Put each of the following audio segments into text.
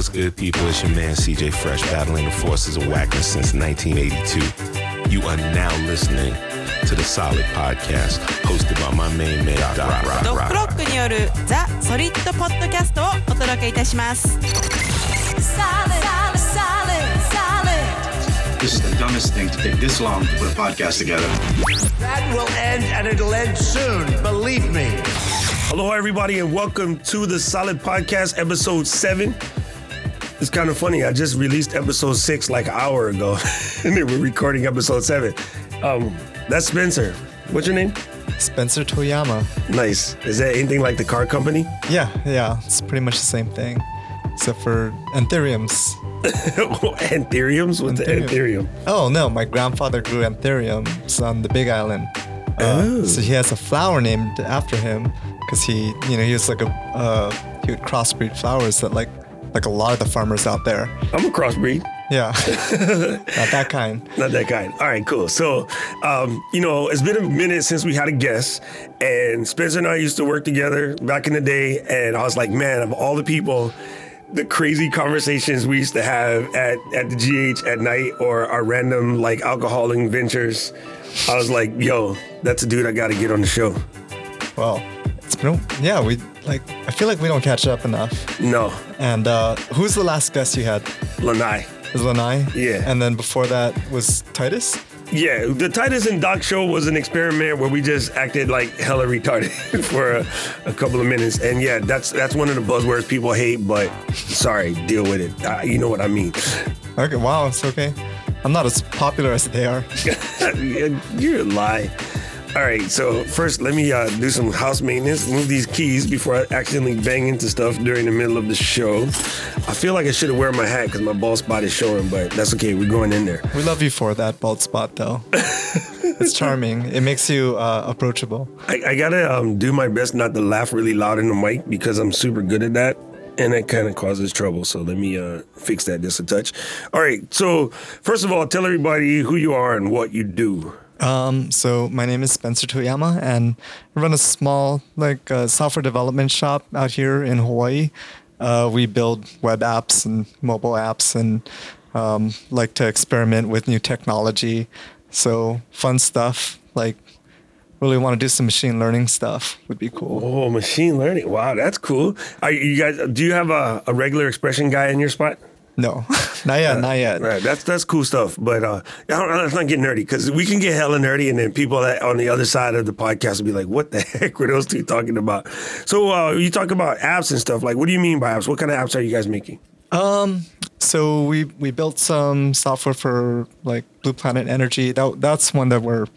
what's good, people? It's your man CJ Fresh battling the forces of whackness since 1982. You are now listening to the Solid Podcast, hosted by my main man, Doc Rock. ドッグロックによるザ・ソリッドポッドキャストをお届けいたします。 solid, solid, solid, solid. This is the dumbest thing to take this long to put a podcast together. That will end and it'll end soon, believe me. Hello, everybody, and welcome to the Solid Podcast, episode seven. It's kind of funny. I just released episode six like an hour ago, and then we're recording episode seven. Um, that's Spencer. What's your name? Spencer Toyama. Nice. Is that anything like the car company? Yeah, yeah, it's pretty much the same thing, except for anthuriums. Anthuriums? What's Anthurium. anthurium? Oh no, my grandfather grew anthuriums on the Big Island. Uh, Oh. So he has a flower named after him because he, you know, he was like a uh, he would crossbreed flowers that like like a lot of the farmers out there. I'm a crossbreed. Yeah, not that kind. Not that kind. All right, cool. So, um, you know, it's been a minute since we had a guest, and Spencer and I used to work together back in the day, and I was like, man, of all the people, the crazy conversations we used to have at, at the GH at night or our random like alcoholing ventures, I was like, yo, that's a dude I got to get on the show. Well, it's been yeah. We like I feel like we don't catch up enough. No, And uh, who's the last guest you had? Lanai. Was Lanai? Yeah. And then before that was Titus. Yeah, the Titus and Doc show was an experiment where we just acted like hella retarded for a, a couple of minutes, and yeah, that's that's one of the buzzwords people hate. But sorry, deal with it. Uh, you know what I mean. Okay, wow, it's okay. I'm not as popular as they are. You're a lie. All right, so first let me uh, do some house maintenance. Move these keys before I accidentally bang into stuff during the middle of the show. I feel like I should have wear my hat because my bald spot is showing, but that's okay. We're going in there. We love you for that bald spot, though. it's charming. It makes you uh, approachable. I, I gotta um, do my best not to laugh really loud in the mic because I'm super good at that. And that kind of causes trouble. So let me uh, fix that just a touch. All right. So, first of all, tell everybody who you are and what you do. Um, so my name is Spencer Toyama, and I run a small like uh, software development shop out here in Hawaii. Uh, we build web apps and mobile apps, and um, like to experiment with new technology. So fun stuff. Like really want to do some machine learning stuff would be cool. Oh, machine learning. Wow, that's cool. Are you guys, do you have a, a regular expression guy in your spot? No, not yet, not yet. Right, that's that's cool stuff. But uh, I don't, let's not get nerdy because we can get hella nerdy, and then people that on the other side of the podcast will be like, "What the heck were those two talking about?" So uh, you talk about apps and stuff. Like, what do you mean by apps? What kind of apps are you guys making? Um, so we we built some software for like Blue Planet Energy. That that's one that we're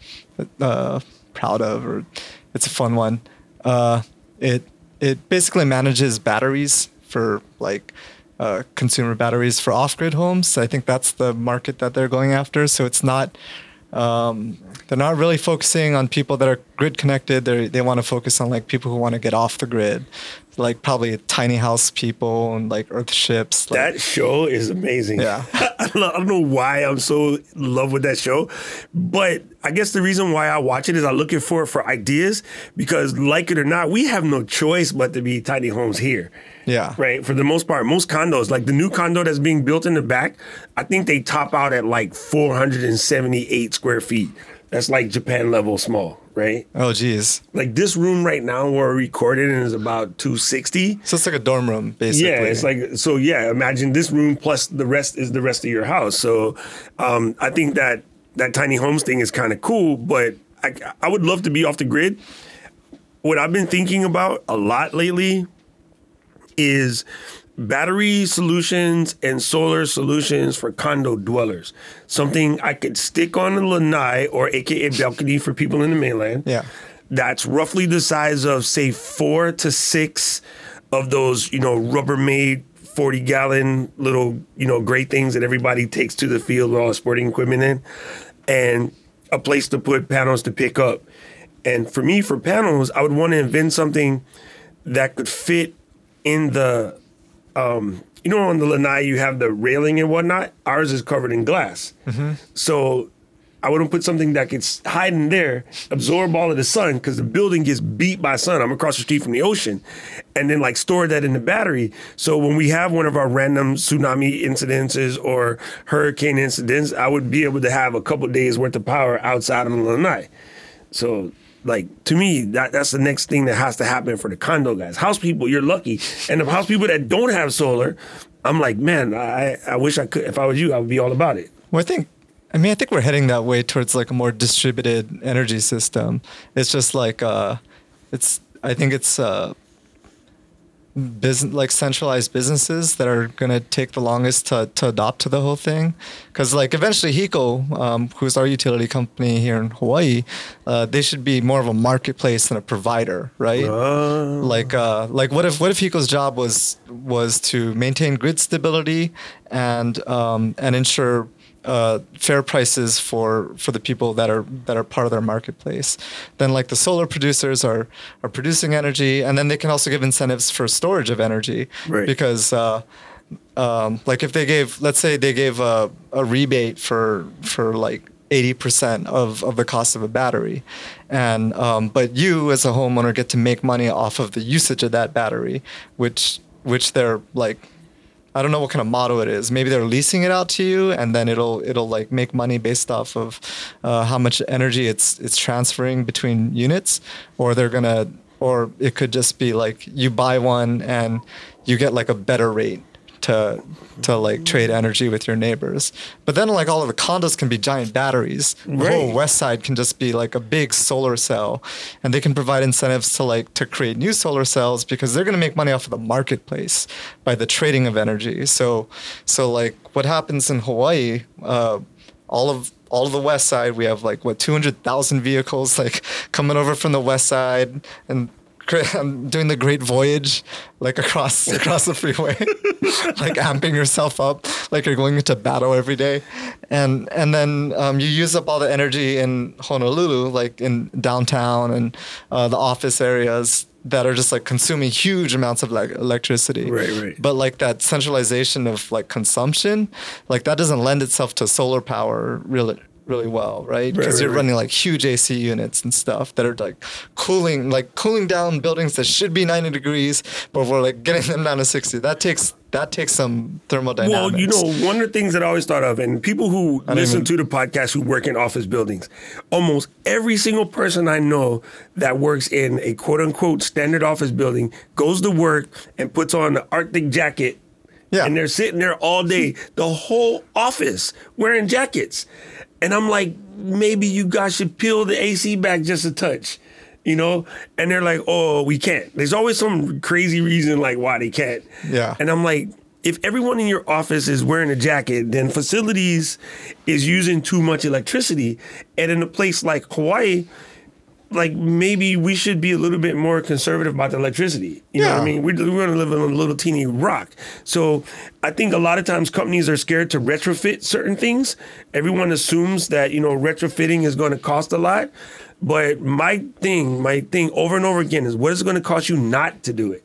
uh, proud of, or it's a fun one. Uh, it it basically manages batteries for like uh, consumer batteries for off grid homes. I think that's the market that they're going after. So it's not. Um, they're not really focusing on people that are grid connected. They they want to focus on like people who want to get off the grid, like probably tiny house people and like earth ships. Like, That show is amazing. Yeah. I don't I don't know why I'm so in love with that show, but I guess the reason why I watch it is I'm looking for for ideas because, like it or not, we have no choice but to be tiny homes here. Yeah. Right. For the most part, most condos, like the new condo that's being built in the back, I think they top out at like 478 square feet. That's like Japan level small, right? Oh, geez. Like this room right now where we're recording is about 260. So it's like a dorm room, basically. Yeah, it's like so. Yeah, imagine this room plus the rest is the rest of your house. So, um, I think that that tiny homes thing is kind of cool, but I I would love to be off the grid. What I've been thinking about a lot lately is battery solutions and solar solutions for condo dwellers. Something I could stick on the lanai or AKA balcony for people in the mainland Yeah. that's roughly the size of say four to six of those you know rubbermaid 40 gallon little you know great things that everybody takes to the field with all the sporting equipment in and a place to put panels to pick up and for me for panels i would want to invent something that could fit in the um you know on the lanai you have the railing and whatnot ours is covered in glass so I wouldn't put something that could hide in there, absorb all of the sun, because the building gets beat by sun. I'm across the street from the ocean, and then like store that in the battery. So when we have one of our random tsunami incidences or hurricane incidents, I would be able to have a couple days worth of power outside of the Lanai. So like to me, that that's the next thing that has to happen for the condo guys. House people, you're lucky, and the house people that don't have solar, I'm like, man, I I wish I could. If I was you, I would be all about it. Well, I think, I mean, I think we're heading that way towards like a more distributed energy system. It's just like, uh, it's, I think it's, uh, business like centralized businesses that are going to take the longest to, to adopt to the whole thing? Because like eventually HECO um, who's our utility company here in hawaii uh, they should be more of a marketplace than a provider right? Like uh, like what if what if HECO's job was was to maintain grid stability and um, and ensure uh, fair prices for for the people that are that are part of their marketplace. Then like the solar producers are are producing energy, and then they can also give incentives for storage of energy Right. because. Uh, um, like if they gave, let's say they gave a, a rebate for for like 80% of, of the cost of a battery, and um, but you as a homeowner get to make money off of the usage of that battery, which which they're like I don't know what kind of model it is. Maybe they're leasing it out to you, and then it'll it'll like make money based off of uh, how much energy it's it's transferring between units, or they're gonna, or it could just be like you buy one and you get like a better rate to to like trade energy with your neighbors. But then like all of the condos can be giant batteries. The whole west side can just be like a big solar cell and they can provide incentives to like to create new solar cells because they're going to make money off of the marketplace by the trading of energy. So so like what happens in Hawaii uh, all of all of the west side we have like what 200,000 vehicles like coming over from the west side and I'm doing the great voyage like across across the freeway like amping yourself up like you're going into battle every day. And and then um, you use up all the energy in honolulu like in downtown and uh, the office areas that are just like consuming huge amounts of like electricity. Right, right. but like that centralization of like consumption like that doesn't lend itself to solar power really really well right because right, you're running like huge ac units and stuff that are like cooling like cooling down buildings that should be 90 degrees but we're like getting them down to 60 that takes that takes some thermodynamics Well, you know, one of the things that I always thought of, and people who listen even- to the podcast who work in office buildings, almost every single person I know that works in a quote unquote standard office building goes to work and puts on the Arctic jacket. Yeah. And they're sitting there all day, the whole office wearing jackets. And I'm like, maybe you guys should peel the AC back just a touch. You know, and they're like, "Oh, we can't." There's always some crazy reason like why they can't. Yeah. And I'm like, if everyone in your office is wearing a jacket, then facilities is using too much electricity. And in a place like Hawaii, like maybe we should be a little bit more conservative about the electricity. You know what I mean? We're, we're going to live on a little teeny rock. So I think a lot of times companies are scared to retrofit certain things. Everyone assumes that, you know, retrofitting is going to cost a lot. But my thing, my thing over and over again is what is it going to cost you not to do it?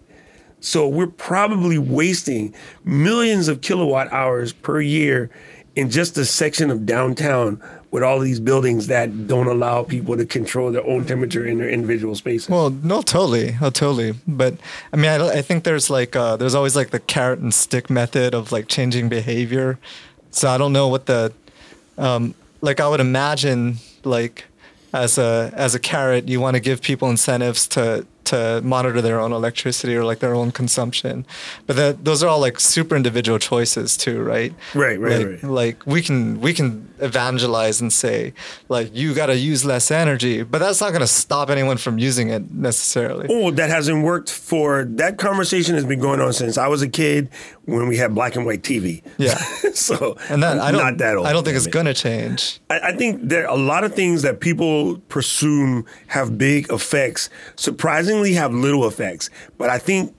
So we're probably wasting millions of kilowatt hours per year in just a section of downtown with all these buildings that don't allow people to control their own temperature in their individual spaces. Well, no, totally, oh, totally. But I mean, I, I think there's like uh, there's always like the carrot and stick method of like changing behavior. So I don't know what the um, like. I would imagine like as a as a carrot, you want to give people incentives to to monitor their own electricity or like their own consumption. But that those are all like super individual choices too, right? Right, right, like, right. like we can we can evangelize and say like you got to use less energy, but that's not going to stop anyone from using it necessarily. Oh, that hasn't worked for that conversation has been going on since I was a kid when we had black and white TV. Yeah. so And that I don't not that old. I don't think it's it. going to change. I, I think there are a lot of things that people presume have big effects, surprisingly have little effects. But I think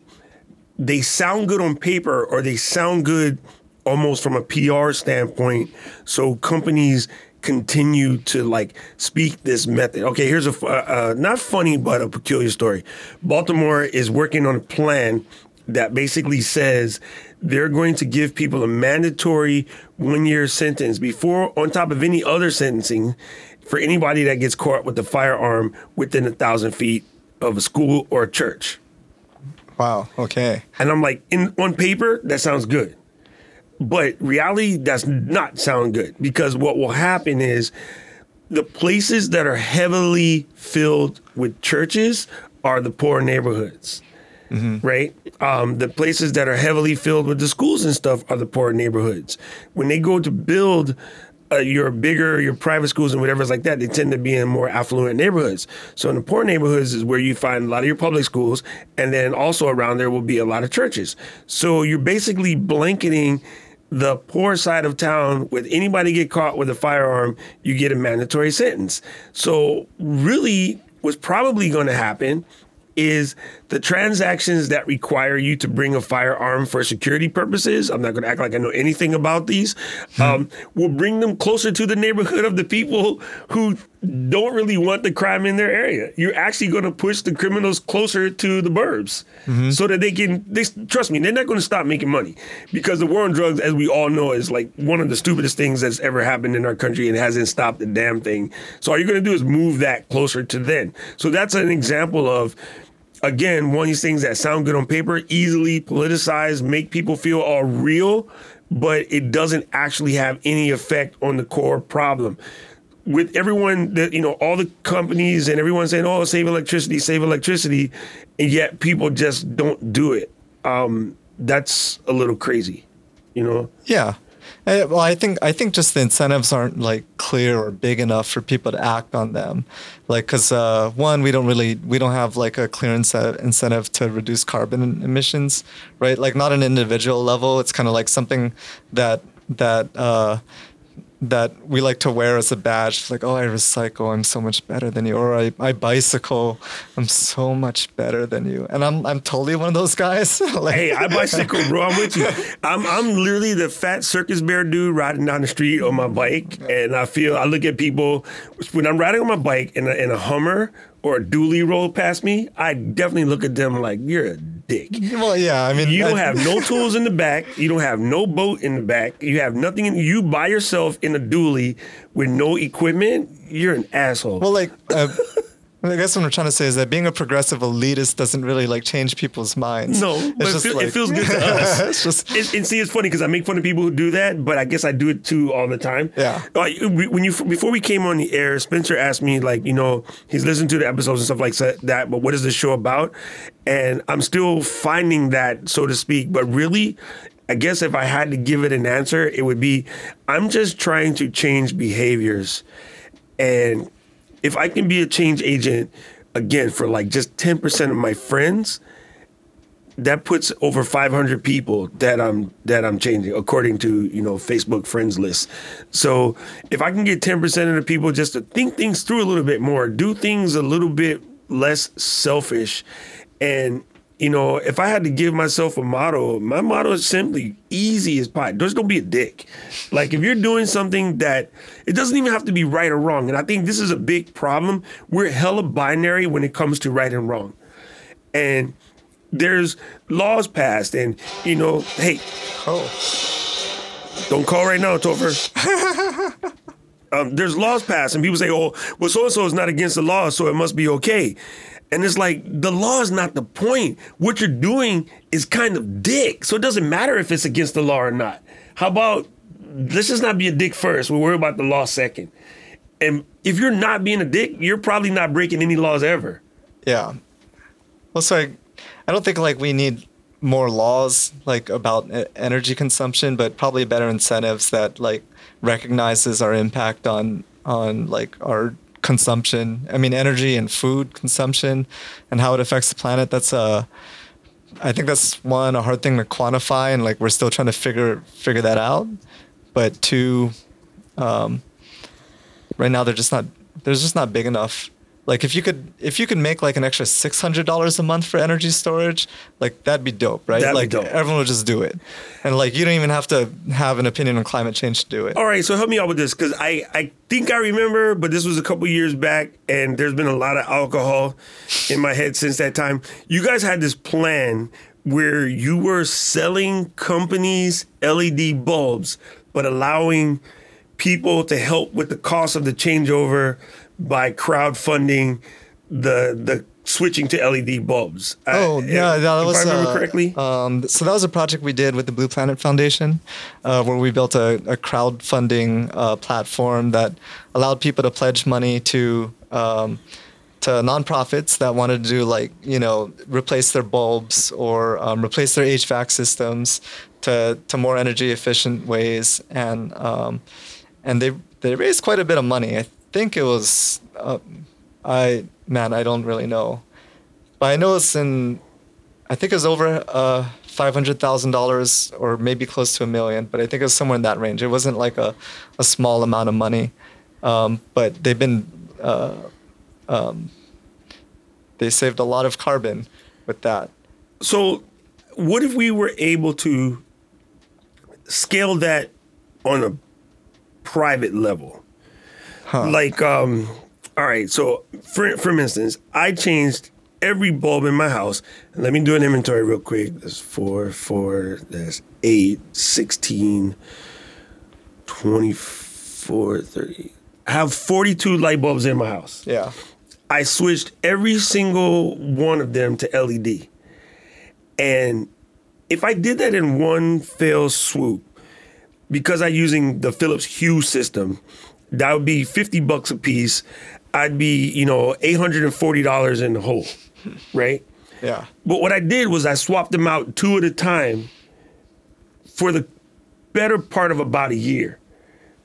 they sound good on paper or they sound good almost from a PR standpoint. So companies continue to like speak this method. Okay, here's a uh, uh, not funny but a peculiar story. Baltimore is working on a plan that basically says they're going to give people a mandatory one year sentence before, on top of any other sentencing, for anybody that gets caught with a firearm within a thousand feet of a school or a church. Wow. Okay. And I'm like, in on paper, that sounds good. But reality does not sound good because what will happen is the places that are heavily filled with churches are the poor neighborhoods. Right? Um, the places that are heavily filled with the schools and stuff are the poor neighborhoods. When they go to build uh, your bigger, your private schools and whatever's like that, they tend to be in more affluent neighborhoods. So in the poor neighborhoods is where you find a lot of your public schools, and then also around there will be a lot of churches. So you're basically blanketing the poor side of town with anybody get caught with a firearm, you get a mandatory sentence. So really, what's probably going to happen is the transactions that require you to bring a firearm for security purposes. I'm not going to act like I know anything about these. Um, will bring them closer to the neighborhood of the people who don't really want the crime in their area. You're actually going to push the criminals closer to the burbs mm-hmm. so that they can. They, trust me, they're not going to stop making money because the war on drugs, as we all know, is like one of the stupidest things that's ever happened in our country and hasn't stopped the damn thing. So all you're going to do is move that closer to them. So that's an example of again, one of these things that sound good on paper, easily politicized, make people feel all real, but it doesn't actually have any effect on the core problem. With everyone that, you know, all the companies and everyone saying, oh, save electricity, save electricity, and yet people just don't do it. Um, that's a little crazy, you know? Yeah. Uh, well, I think I think just the incentives aren't like clear or big enough for people to act on them. Like, because uh, one, we don't really we don't have like a clear incentive to reduce carbon emissions, right? Like, not an individual level. It's kind of like something that that uh, that we like to wear as a badge. Like, oh, I recycle. I'm so much better than you. Or I, I bicycle. I'm so much better than you. And I'm I'm totally one of those guys. like, Hey, I bicycle, bro. I'm with you. I'm I'm literally the fat circus bear dude riding down the street on my bike, and I feel I look at people when I'm riding on my bike in a, in a Hummer or a dually roll past me. I definitely look at them like you're a dick. well, yeah. I mean, You don't I- have no tools in the back. You don't have no boat in the back. You have nothing. In, you by yourself in a dually with no equipment. You're an asshole. Well, like, uh, I guess what I'm trying to say is that being a progressive elitist doesn't really like change people's minds. No, It's but it, feel, like- it feels good to us. it's just And, and see, it's funny because I make fun of people who do that, but I guess I do it too all the time. Yeah. Like, when you before we came on the air, Spencer asked me like, you know, he's listened to the episodes and stuff like that, but what is the show about? And I'm still finding that, so to speak. But really, I guess if I had to give it an answer, it would be, I'm just trying to change behaviors, and if I can be a change agent again for like just 10% of my friends that puts over 500 people that I'm that I'm changing according to you know Facebook friends list. So if I can get 10% of the people just to think things through a little bit more, do things a little bit less selfish, and you know if I had to give myself a motto, my motto is simply easy as pie. Just don't be a dick. Like if you're doing something that it doesn't even have to be right or wrong, and I think this is a big problem. We're hella binary when it comes to right and wrong, and there's laws passed and you know hey oh, don't call right now topher um, there's laws passed and people say oh well so and so is not against the law so it must be okay and it's like the law is not the point. What you're doing is kind of dick. So it doesn't matter if it's against the law or not. How about let's just not be a dick first. We'll worry about the law second. And if you're not being a dick you're probably not breaking any laws ever. Yeah. Well, so I, I don't think like we need more laws like about energy consumption, but probably better incentives that like recognizes our impact on on like our consumption. I mean, energy and food consumption, and how it affects the planet. That's a I think that's one a hard thing to quantify, and like we're still trying to figure figure that out. But two, um, right now they're just not there's just not big enough. Like if you could if you could make like an extra six hundred dollars a month for energy storage, like that'd be dope, right? That'd be like dope. everyone would just do it, and like you don't even have to have an opinion on climate change to do it. All right, so help me out with this because I, I think I remember, but this was a couple years back, and there's been a lot of alcohol in my head since that time. You guys had this plan where you were selling companies LED bulbs, but allowing people to help with the cost of the changeover by crowdfunding the the switching to LED bulbs. I- Oh yeah, if that was. I remember uh, correctly. Um, so that was a project we did with the Blue Planet Foundation, uh, where we built a, a crowdfunding uh, platform that allowed people to pledge money to um, to nonprofits that wanted to do like you know replace their bulbs or um, replace their HVAC systems to to more energy efficient ways, and um, and they they raised quite a bit of money. I think it was. Uh, I man, I don't really know, but I know it's in. I think it was over uh, five hundred thousand dollars, or maybe close to a million. But I think it was somewhere in that range. It wasn't like a, a small amount of money, um, but they've been. Uh, um, they saved a lot of carbon with that. So, what if we were able to scale that on a private level? Like, um, all right. So, for for instance, I changed every bulb in my house. And let me do an inventory real quick. There's four, four. there's eight, 16, 24, 30. I have 42 light bulbs in my house. Yeah. I switched every single one of them to LED. And if I did that in one fell swoop, because I'm using the Philips Hue system, that would be 50 bucks a piece. I'd be, you know, $840 in the hole, right? Yeah. But what I did was I swapped them out two at a time for the better part of about a year,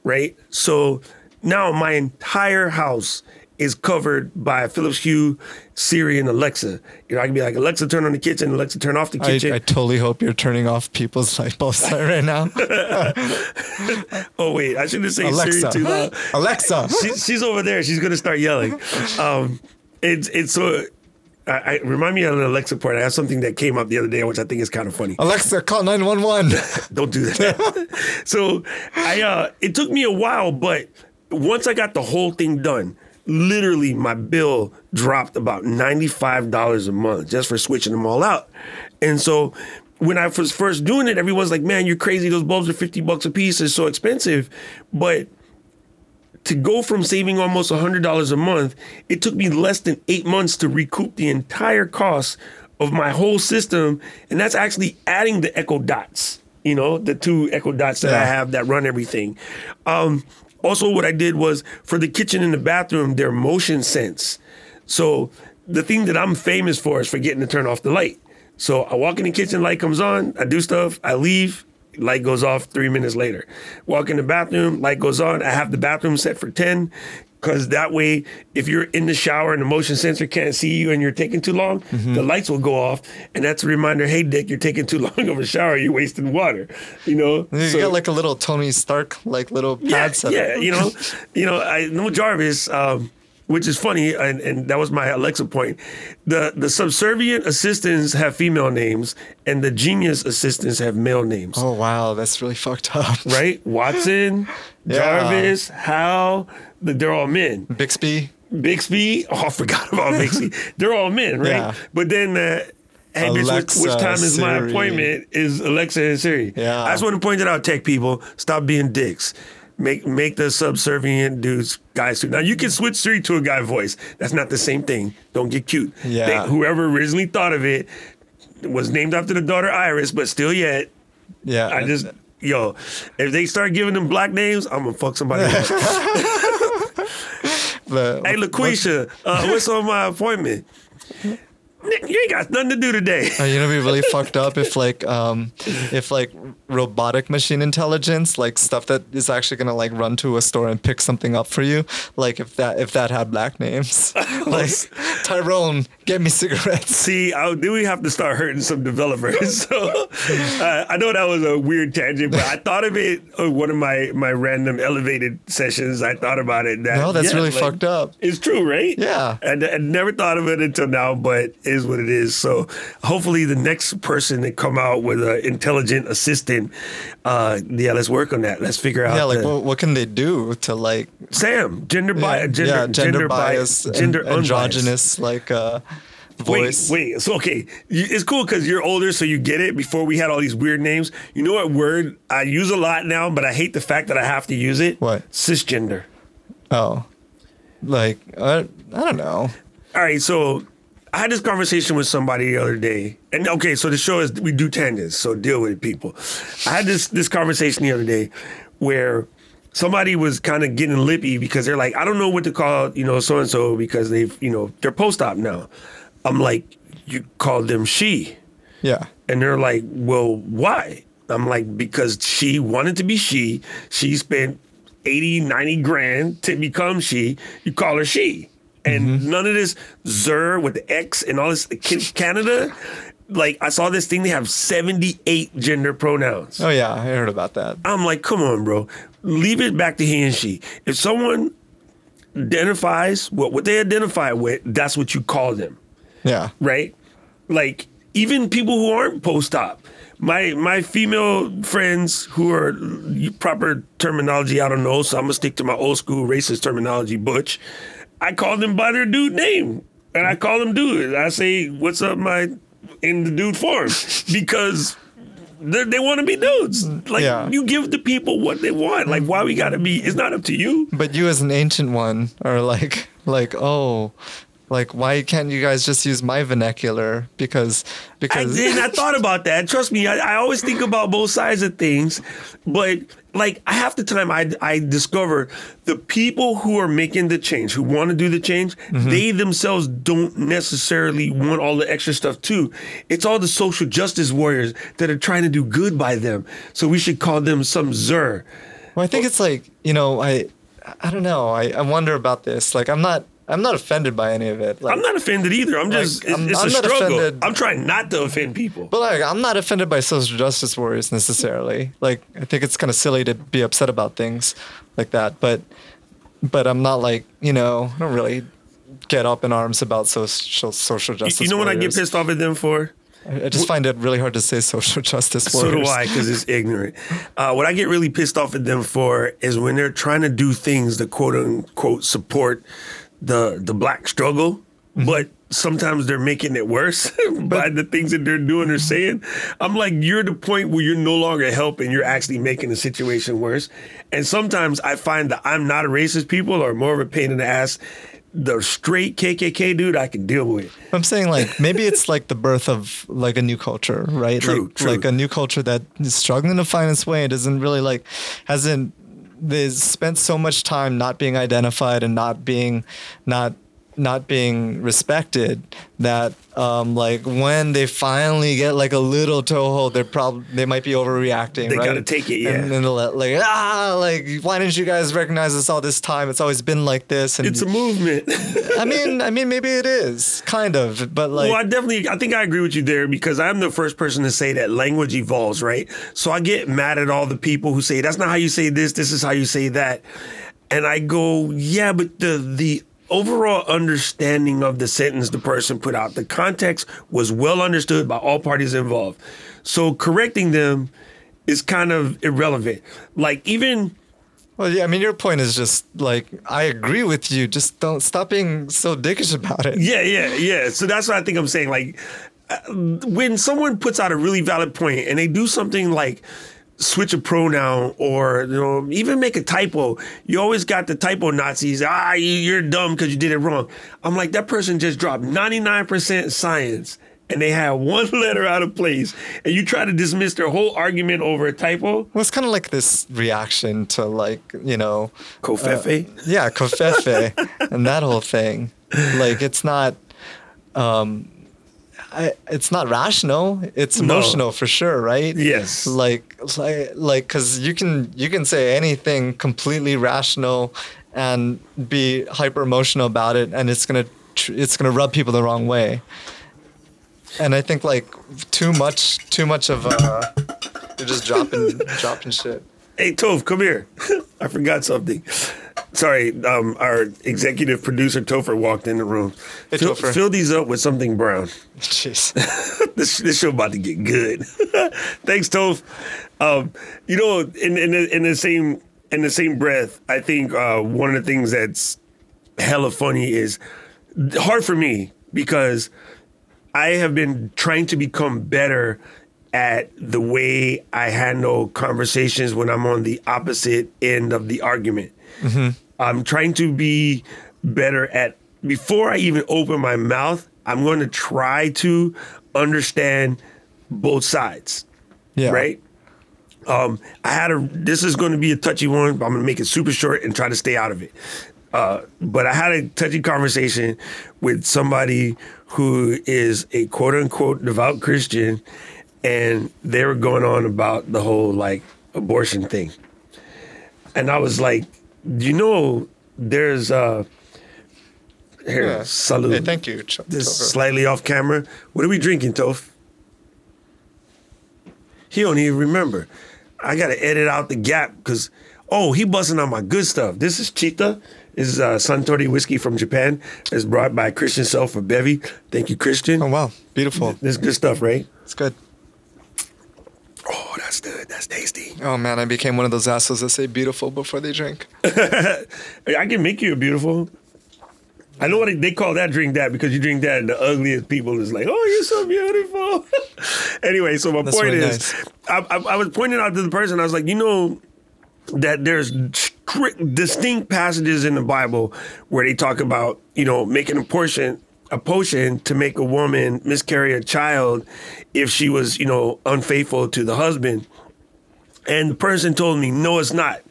right? So now my entire house is covered by Philips Hue, Siri, and Alexa. You know, I can be like, Alexa, turn on the kitchen, Alexa, turn off the I, kitchen. I totally hope you're turning off people's light bulbs right now. oh, wait, I shouldn't say Alexa. Siri too loud. Alexa. she, she's over there. She's gonna start yelling. Um, it's it's so. I, I remind me of an Alexa part. I have something that came up the other day, which I think is kind of funny. Alexa, call 911. Don't do that. so I uh it took me a while, but once I got the whole thing done, literally my bill dropped about $95 a month just for switching them all out. And so when I was first doing it, everyone's like, man, you're crazy. Those bulbs are 50 bucks a piece. It's so expensive. But to go from saving almost $100 a month, it took me less than eight months to recoup the entire cost of my whole system. And that's actually adding the Echo Dots, you know, the two Echo Dots that I have that run everything. Um, also, what I did was for the kitchen and the bathroom, they're motion sense. So the thing that I'm famous for is forgetting to turn off the light. So I walk in the kitchen, light comes on, I do stuff, I leave, light goes off three minutes later. Walk in the bathroom, light goes on. I have the bathroom set for 10 because that way, if you're in the shower and the motion sensor can't see you and you're taking too long, the lights will go off. And that's a reminder hey, Dick, you're taking too long of a shower, you're wasting water. You know? You So- got like a little Tony Stark, like little pad yeah, setup. yeah, you know, you know, I know Jarvis, um, which is funny, and, and that was my Alexa point. The the subservient assistants have female names, and the genius assistants have male names. Oh wow, that's really fucked up. Right? Watson, Yeah. Jarvis, Hal, they're all men. Bixby. Bixby, oh, I forgot about Bixby. they're all men, right? Yeah. But then, uh, hey, bitch, which, which time is my Siri. appointment? Is Alexa and Siri? Yeah. I just want to point it out, tech people. Stop being dicks. Make make the subservient dudes guys too. Now you can switch Siri to a guy voice. That's not the same thing. Don't get cute. Yeah. They- whoever originally thought of it was named after the daughter Iris, but still yet, Yeah. I just yo, if they start giving them black names, I'm gonna fuck somebody up. Hey, LaQuisha, uh, what's on my appointment? Nick, you ain't got nothing to do today. Uh, you know, be really fucked up if like, um, if like robotic machine intelligence, like stuff that is actually gonna like run to a store and pick something up for you, like if that if that had black names, like Tyrone, get me cigarettes. See, I, then we have to start hurting some developers. So uh, I know that was a weird tangent, but I thought of it on one of my my random elevated sessions. I thought about it. That, No, that's yeah, really like, fucked up. It's true, right? Yeah. And I never thought of it until now, but it is what it is. So hopefully the next person to come out with an intelligent assistant, uh, yeah, let's work on that. Let's figure out. Yeah, like the- what, what can they do to like Sam, gender bias, gender, yeah, gender, bias, and- gender androgynous, like uh, voice. Wait, wait. So okay, it's cool because you're older, so you get it. Before we had all these weird names. You know what word I use a lot now, but I hate the fact that I have to use it. What? Cisgender. Oh, like uh, I don't know. All right, so I had this conversation with somebody the other day, and okay, so the show is we do tangents, so deal with it, people. I had this this conversation the other day where somebody was kind of getting lippy because they're like, I don't know what to call you know so and so because they've you know they're post op now. I'm like, you called them she, Yeah. and they're like, well, why? I'm like, because she wanted to be she. She spent 80, 90 grand to become she. You call her she. And mm-hmm. none of this Zer with the X and all this Canada. Like, I saw this thing, they have 78 gender pronouns. Oh yeah, I heard about that. I'm like, come on, bro. Leave it back to he and she. If someone identifies what, what they identify with, that's what you call them Yeah. right? Like even people who aren't post op. My my female friends who are proper terminology, I don't know, so I'm gonna stick to my old school racist terminology, butch. I call them by their dude name. And I call them dude. I say, what's up, my in the dude form? Because they they want to be dudes. Like Yeah. you give the people what they want. Like why we gotta be? It's not up to you. But you as an ancient one are like like oh like why can't you guys just use my vernacular because I because did. I thought about that. Trust me, I, I always think about both sides of things, but like half the time, I I discover the people who are making the change, who want to do the change, Mm-hmm. they themselves don't necessarily want all the extra stuff too. It's all the social justice warriors that are trying to do good by them. So we should call them some zer. well, I think it's like you know I I don't know I, I wonder about this like I'm not I'm not offended by any of it like I'm not offended either. I'm just Like, it's, I'm- it's I'm a struggle. offended. I'm trying not to offend people. But like, I'm not offended by social justice warriors necessarily. Like, I think it's kind of silly to be upset about things like that. But, but I'm not like, you know, I don't really get up in arms about social social justice. you know what I get pissed off at them for? I I just find it really hard to say social justice warriors. So do I, because it's ignorant. Uh, what I get really pissed off at them for is when they're trying to do things to quote unquote support the the black struggle, Mm-hmm. but sometimes they're making it worse by the things that they're doing or saying. I'm like, you're the point where you're no longer helping, you're actually making the situation worse. And sometimes I find that I'm not a racist people or more of a pain in the ass. The straight KKK dude, I can deal with. I'm saying like maybe it's like the birth of like a new culture, right? True, like, true. like a new culture that is struggling to find its way. It doesn't really like hasn't they spent so much time not being identified and not being not not being respected that um, like when they finally get like a little toehold, they're probably they might be overreacting. They right? gotta take it, yeah. And then like ah like why didn't you guys recognize us all this time? It's always been like this. And It's a movement. I mean, I mean, maybe it is kind of, but like, well, I definitely, I think I agree with you there because I'm the first person to say that language evolves, right? So I get mad at all the people who say that's not how you say this, this is how you say that, and I go, yeah, but the the overall understanding of the sentence the person put out, the context was well understood by all parties involved. So correcting them is kind of irrelevant. Like even. well, yeah. I mean, your point is just like I agree with you. Just don't stop being so dickish about it. Yeah, yeah, yeah. So that's what I think I'm saying. Like, uh, when someone puts out a really valid point and they do something like switch a pronoun or you know even make a typo, you always got the typo Nazis. Ah, you- you're dumb because you did it wrong. I'm like that person just dropped 99% science. And they have one letter out of place, and you try to dismiss their whole argument over a typo. Well, it's kind of like this reaction to like you know, Covfefe. yeah, covfefe and that whole thing. Like, it's not. um I, it's not rational. It's No. emotional for sure, right? Yes. Like, like, like, because you can you can say anything completely rational and be hyper emotional about it, and it's gonna tr- it's gonna rub people the wrong way. And I think like too much too much of uh, you're just dropping dropping shit. Hey, Toph, come here. I forgot something. Sorry, um, our executive producer Topher walked in the room. Hey, fill, Topher. fill these up with something brown. Jeez. this this show about to get good. Thanks, Toph. Um, you know, in in the, in the same in the same breath, I think uh, one of the things that's hella funny is hard for me because I have been trying to become better at the way I handle conversations when I'm on the opposite end of the argument. I'm trying to be better at before I even open my mouth. I'm going to try to understand both sides Yeah. right? Um, I had a. This is going to be a touchy one, but I'm going to make it super short and try to stay out of it. Uh, but I had a touchy conversation with somebody who is a quote unquote devout Christian, and they were going on about the whole like abortion thing, and I was like, you know, there's uh, here, Yeah. salute. Hey, thank you. Ch- This slightly off camera. What are we drinking, Toph? He don't even remember. I gotta edit out the gap because oh, he busting on my good stuff. This is Chita. This is uh, Suntory whiskey from Japan. It's brought by Christian Self for Bevy. Thank you, Christian. Oh wow, beautiful. This is good stuff, right? It's good. Oh, that's good. That's tasty. Oh man, I became one of those assholes that say beautiful before they drink. I can make you a beautiful. I know what they call that drink that because you drink that and the ugliest people is like, oh, you're so beautiful. anyway, so my That's point really is, I, I, I was pointing out to the person, I was like, you know, that there's strict, distinct passages in the Bible where they talk about, you know, making a portion, a potion to make a woman miscarry a child if she was, you know, unfaithful to the husband. And the person told me, no, it's not.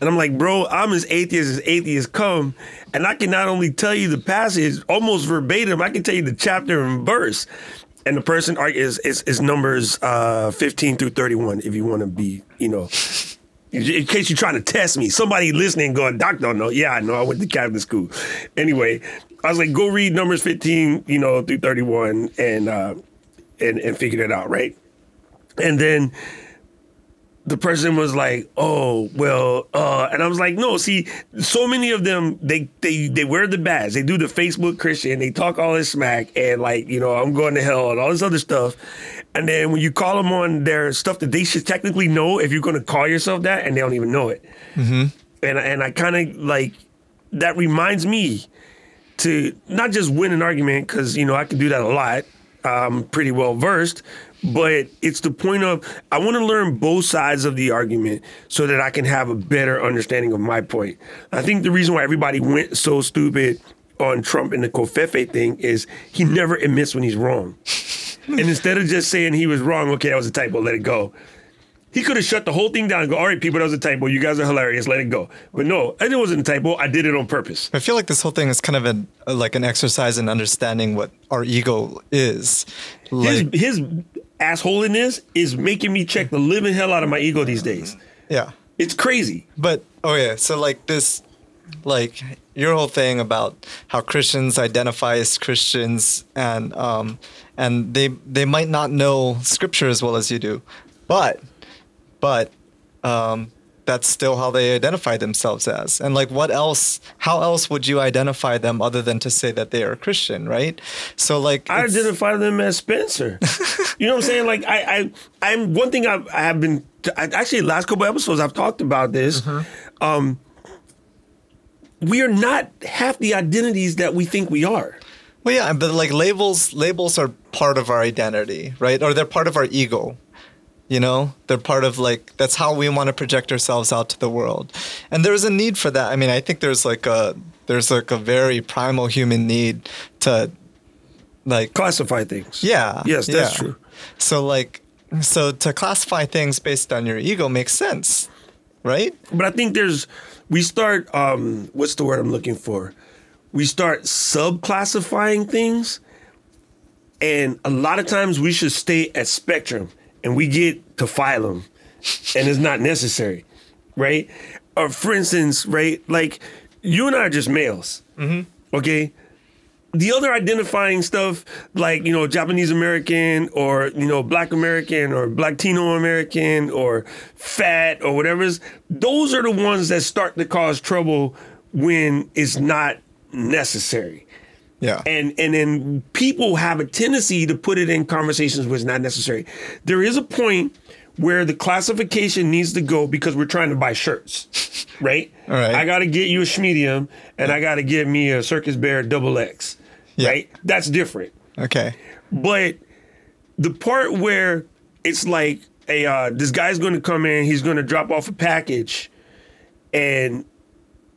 And I'm like, bro, I'm as atheist as atheists come. And I can not only tell you the passage almost verbatim, I can tell you the chapter and verse. And the person is is, is numbers uh, 15 through 31, if you want to be, you know, in case you're trying to test me. Somebody listening going, Doc don't know. Yeah, I know. I went to Catholic school. Anyway, I was like, go read numbers 15, you know, through 31 and uh, and, and figure it out, right? And then the person was like, "Oh, well," uh, and I was like, "No, see, so many of them they they they wear the badge, they do the Facebook Christian, they talk all this smack, and like you know, I'm going to hell and all this other stuff, and then when you call them on their stuff that they should technically know if you're going to call yourself that, and they don't even know it, and and I kind of like that reminds me to not just win an argument because you know I can do that a lot. I'm pretty well versed, but it's the point of I want to learn both sides of the argument so that I can have a better understanding of my point. I think the reason why everybody went so stupid on Trump and the Covfefe thing is he never admits when he's wrong. and instead of just saying he was wrong, okay, that was a typo, let it go. He could have shut the whole thing down and go, all right, people, that was a typo. You guys are hilarious. Let it go. But no, it wasn't a typo. I did it on purpose. I feel like this whole thing is kind of an like an exercise in understanding what our ego is. Like, his his assholiness is making me check the living hell out of my ego these days. yeah. It's crazy. But oh yeah, so like this, like your whole thing about how Christians identify as Christians and um and they they might not know scripture as well as you do, but but um that's still how they identify themselves as. And like what else how else would you identify them other than to say that they are Christian, right? So like I identify them as Spencer. you know what I'm saying? Like I, I, I'm one thing I've, I have been I, actually last couple episodes I've talked about this. Um, we are not half the identities that we think we are. Well, yeah, but like labels, labels are part of our identity, right? Or they're part of our ego. You know, they're part of like that's how we want to project ourselves out to the world, and there's a need for that. I mean, I think there's like a there's like a very primal human need to like Classify things. yeah Yes, that's yeah. true. So like so to classify things based on your ego makes sense, right? But I think there's we start um what's the word I'm looking for? We start subclassifying things and a lot of times we should stay at spectrum and we get to file them and it's not necessary, right? Or for instance, right, like you and I are just males, mm-hmm. okay? The other identifying stuff, like you know, Japanese American or you know, Black American or Latino American or fat or whatever, is, those are the ones that start to cause trouble when it's not necessary Yeah. and and then people have a tendency to put it in conversations where it's not necessary. There is a point where the classification needs to go because we're trying to buy shirts, right? All right. I got to get you a medium, and I got to get me a Circus Bear double X, Yeah. right? That's different. okay. But the part where it's like a uh, this guy's going to come in, he's going to drop off a package, and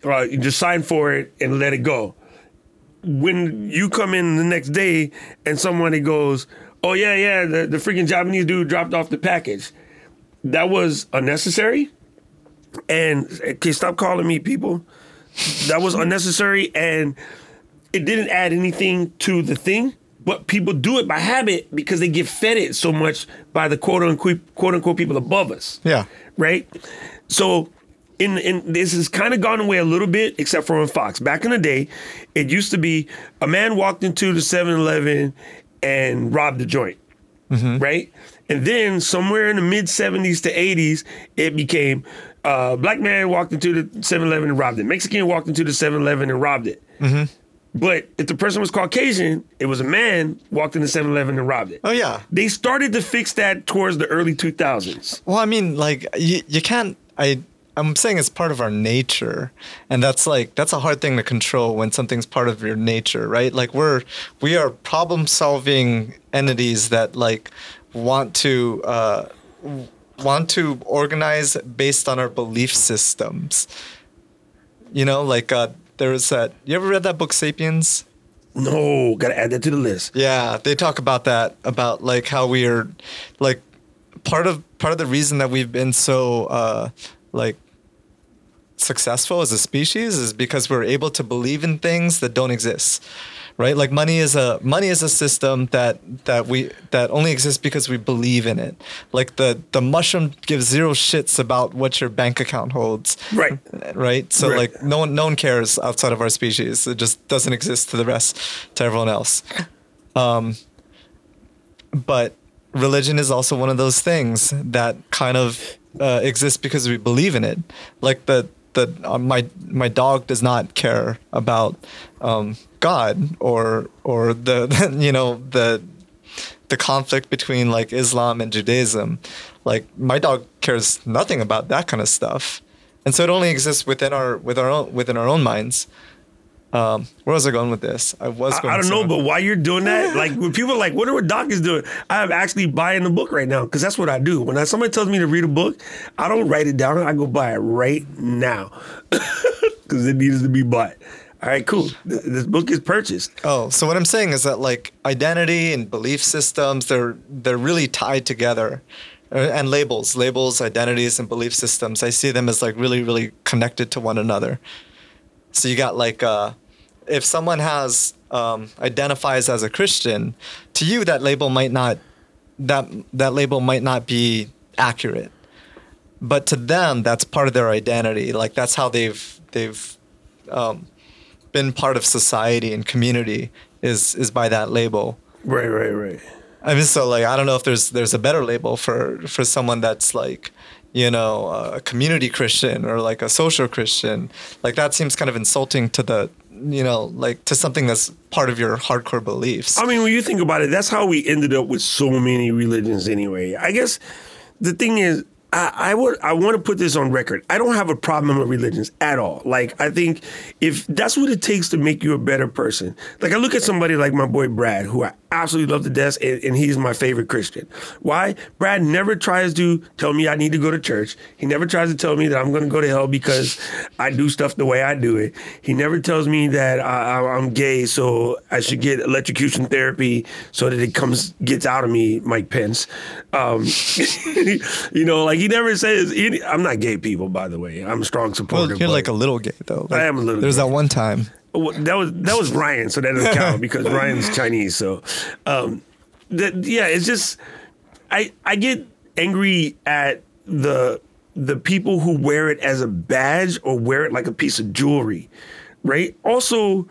uh, you just sign for it and let it go. When you come in the next day and somebody goes, "Oh yeah, yeah," the, the freaking Japanese dude dropped off the package. That was unnecessary. And eh, okay, stop calling me people. That was unnecessary, and it didn't add anything to the thing. But people do it by habit because they get fed it so much by the quote unquote quote unquote people above us Yeah. right? So in in this has kind of gone away a little bit, except for on Fox. Back in the day, it used to be a man walked into the 7-Eleven and robbed the joint. Right? And then somewhere in the mid 70s to 80s, it became uh, black man walked into the 7-Eleven and robbed it. Mexican walked into the 7-Eleven and robbed it. But if the person was Caucasian, it was a man walked into 7-Eleven and robbed it. Oh yeah. They started to fix that towards the early 2000s. Well, I mean, like you, you can't. I I'm saying it's part of our nature, and that's like that's a hard thing to control when something's part of your nature, right? Like we're we are problem solving entities that like want to uh, want to organize based on our belief systems. You know, like uh, there was that. You ever read that book, *Sapiens*? No, gotta add that to the list. Yeah, they talk about that about like how we are like part of part of the reason that we've been so uh like successful as a species is because we're able to believe in things that don't exist. Right? Like money is a money is a system that that we that only exists because we believe in it. Like the the mushroom gives zero shits about what your bank account holds Right. right? So Right. like no one no one cares outside of our species. It just doesn't exist to the rest to everyone else. Um, but religion is also one of those things that kind of uh, exists because we believe in it. Like the the uh, my my dog does not care about um, God or or the you know the the conflict between like Islam and Judaism. Like my dog cares nothing about that kind of stuff, and so it only exists within our with our own within our own minds. Um, where was I going with this? I was. I, Going I don't know, but while you're doing that, like when people are like, what are what Doc is doing? I'm actually buying the book right now because that's what I do. When I, somebody tells me to read a book, I don't write it down. I go buy it right now because it needs to be bought. All right, cool. Th- This book is purchased. Oh, so what I'm saying is that like identity and belief systems, they're they're really tied together, Uh, and labels, labels, identities, and belief systems. I see them as like really, really connected to one another. So you got like, uh, if someone has um, identifies as a Christian, to you that label might not that that label might not be accurate, but to them that's part of their identity. Like that's how they've they've um, been part of society and community is is by that label. Right, right, right. I mean, so like I don't know if there's there's a better label for for someone that's like you know a community Christian or like a social Christian. Like that seems kind of insulting to the you know like to something that's part of your hardcore beliefs. I mean, when you think about it, that's how we ended up with so many religions anyway. I guess the thing is, I, I would I want to put this on record. I don't have a problem with religions at all. Like I think if that's what it takes to make you a better person. Like I look at somebody like my boy Brad, who I absolutely love to death, and, and he's my favorite Christian. Why? Brad never tries to tell me I need to go to church. He never tries to tell me that I'm going to go to hell because I do stuff the way I do it. He never tells me that I, I- I'm gay, so I should get electrocution therapy so that it comes gets out of me, Mike Pence. Um, you know, like he never says. Any, I'm not gay, people. By the way, I'm a strong supporter. well, you're like a little gay though. I am a little There's gay. that one time. That was that was Ryan, so that doesn't count because Ryan's Chinese. So, um, that yeah, it's just I I get angry at the the people who wear it as a badge or wear it like a piece of jewelry, right? Also,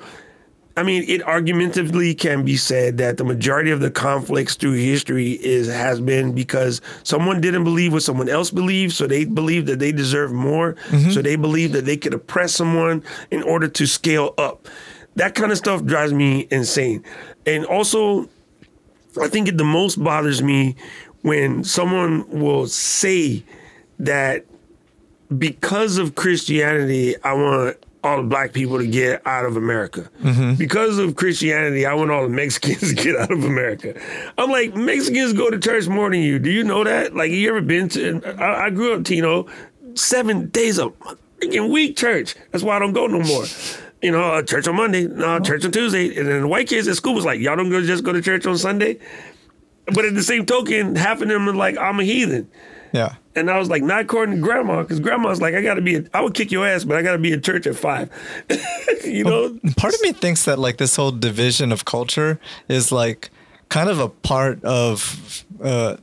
I mean, it argumentatively can be said that the majority of the conflicts through history is has been because someone didn't believe what someone else believed, so they believed that they deserve more, mm-hmm. so they believed that they could oppress someone in order to scale up. That kind of stuff drives me insane. And also, I think it the most bothers me when someone will say that because of Christianity, I want all the black people to get out of America. Because of Christianity, I want all the Mexicans to get out of America. I'm like, Mexicans go to church more than you. Do you know that? Like, you ever been to? I, I grew up, Tino, seven days a freaking week church. That's why I don't go no more. You know, uh, church on Monday, no, church on Tuesday, and then the white kids at school was like, y'all don't go just go to church on Sunday. But at the same token, half of them are like, I'm a heathen. Yeah. And I was like, not according to grandma, because grandma's like, I gotta be, a, I would kick your ass, but I gotta be in church at five. you know? Part of me thinks that like this whole division of culture is like kind of a part of uh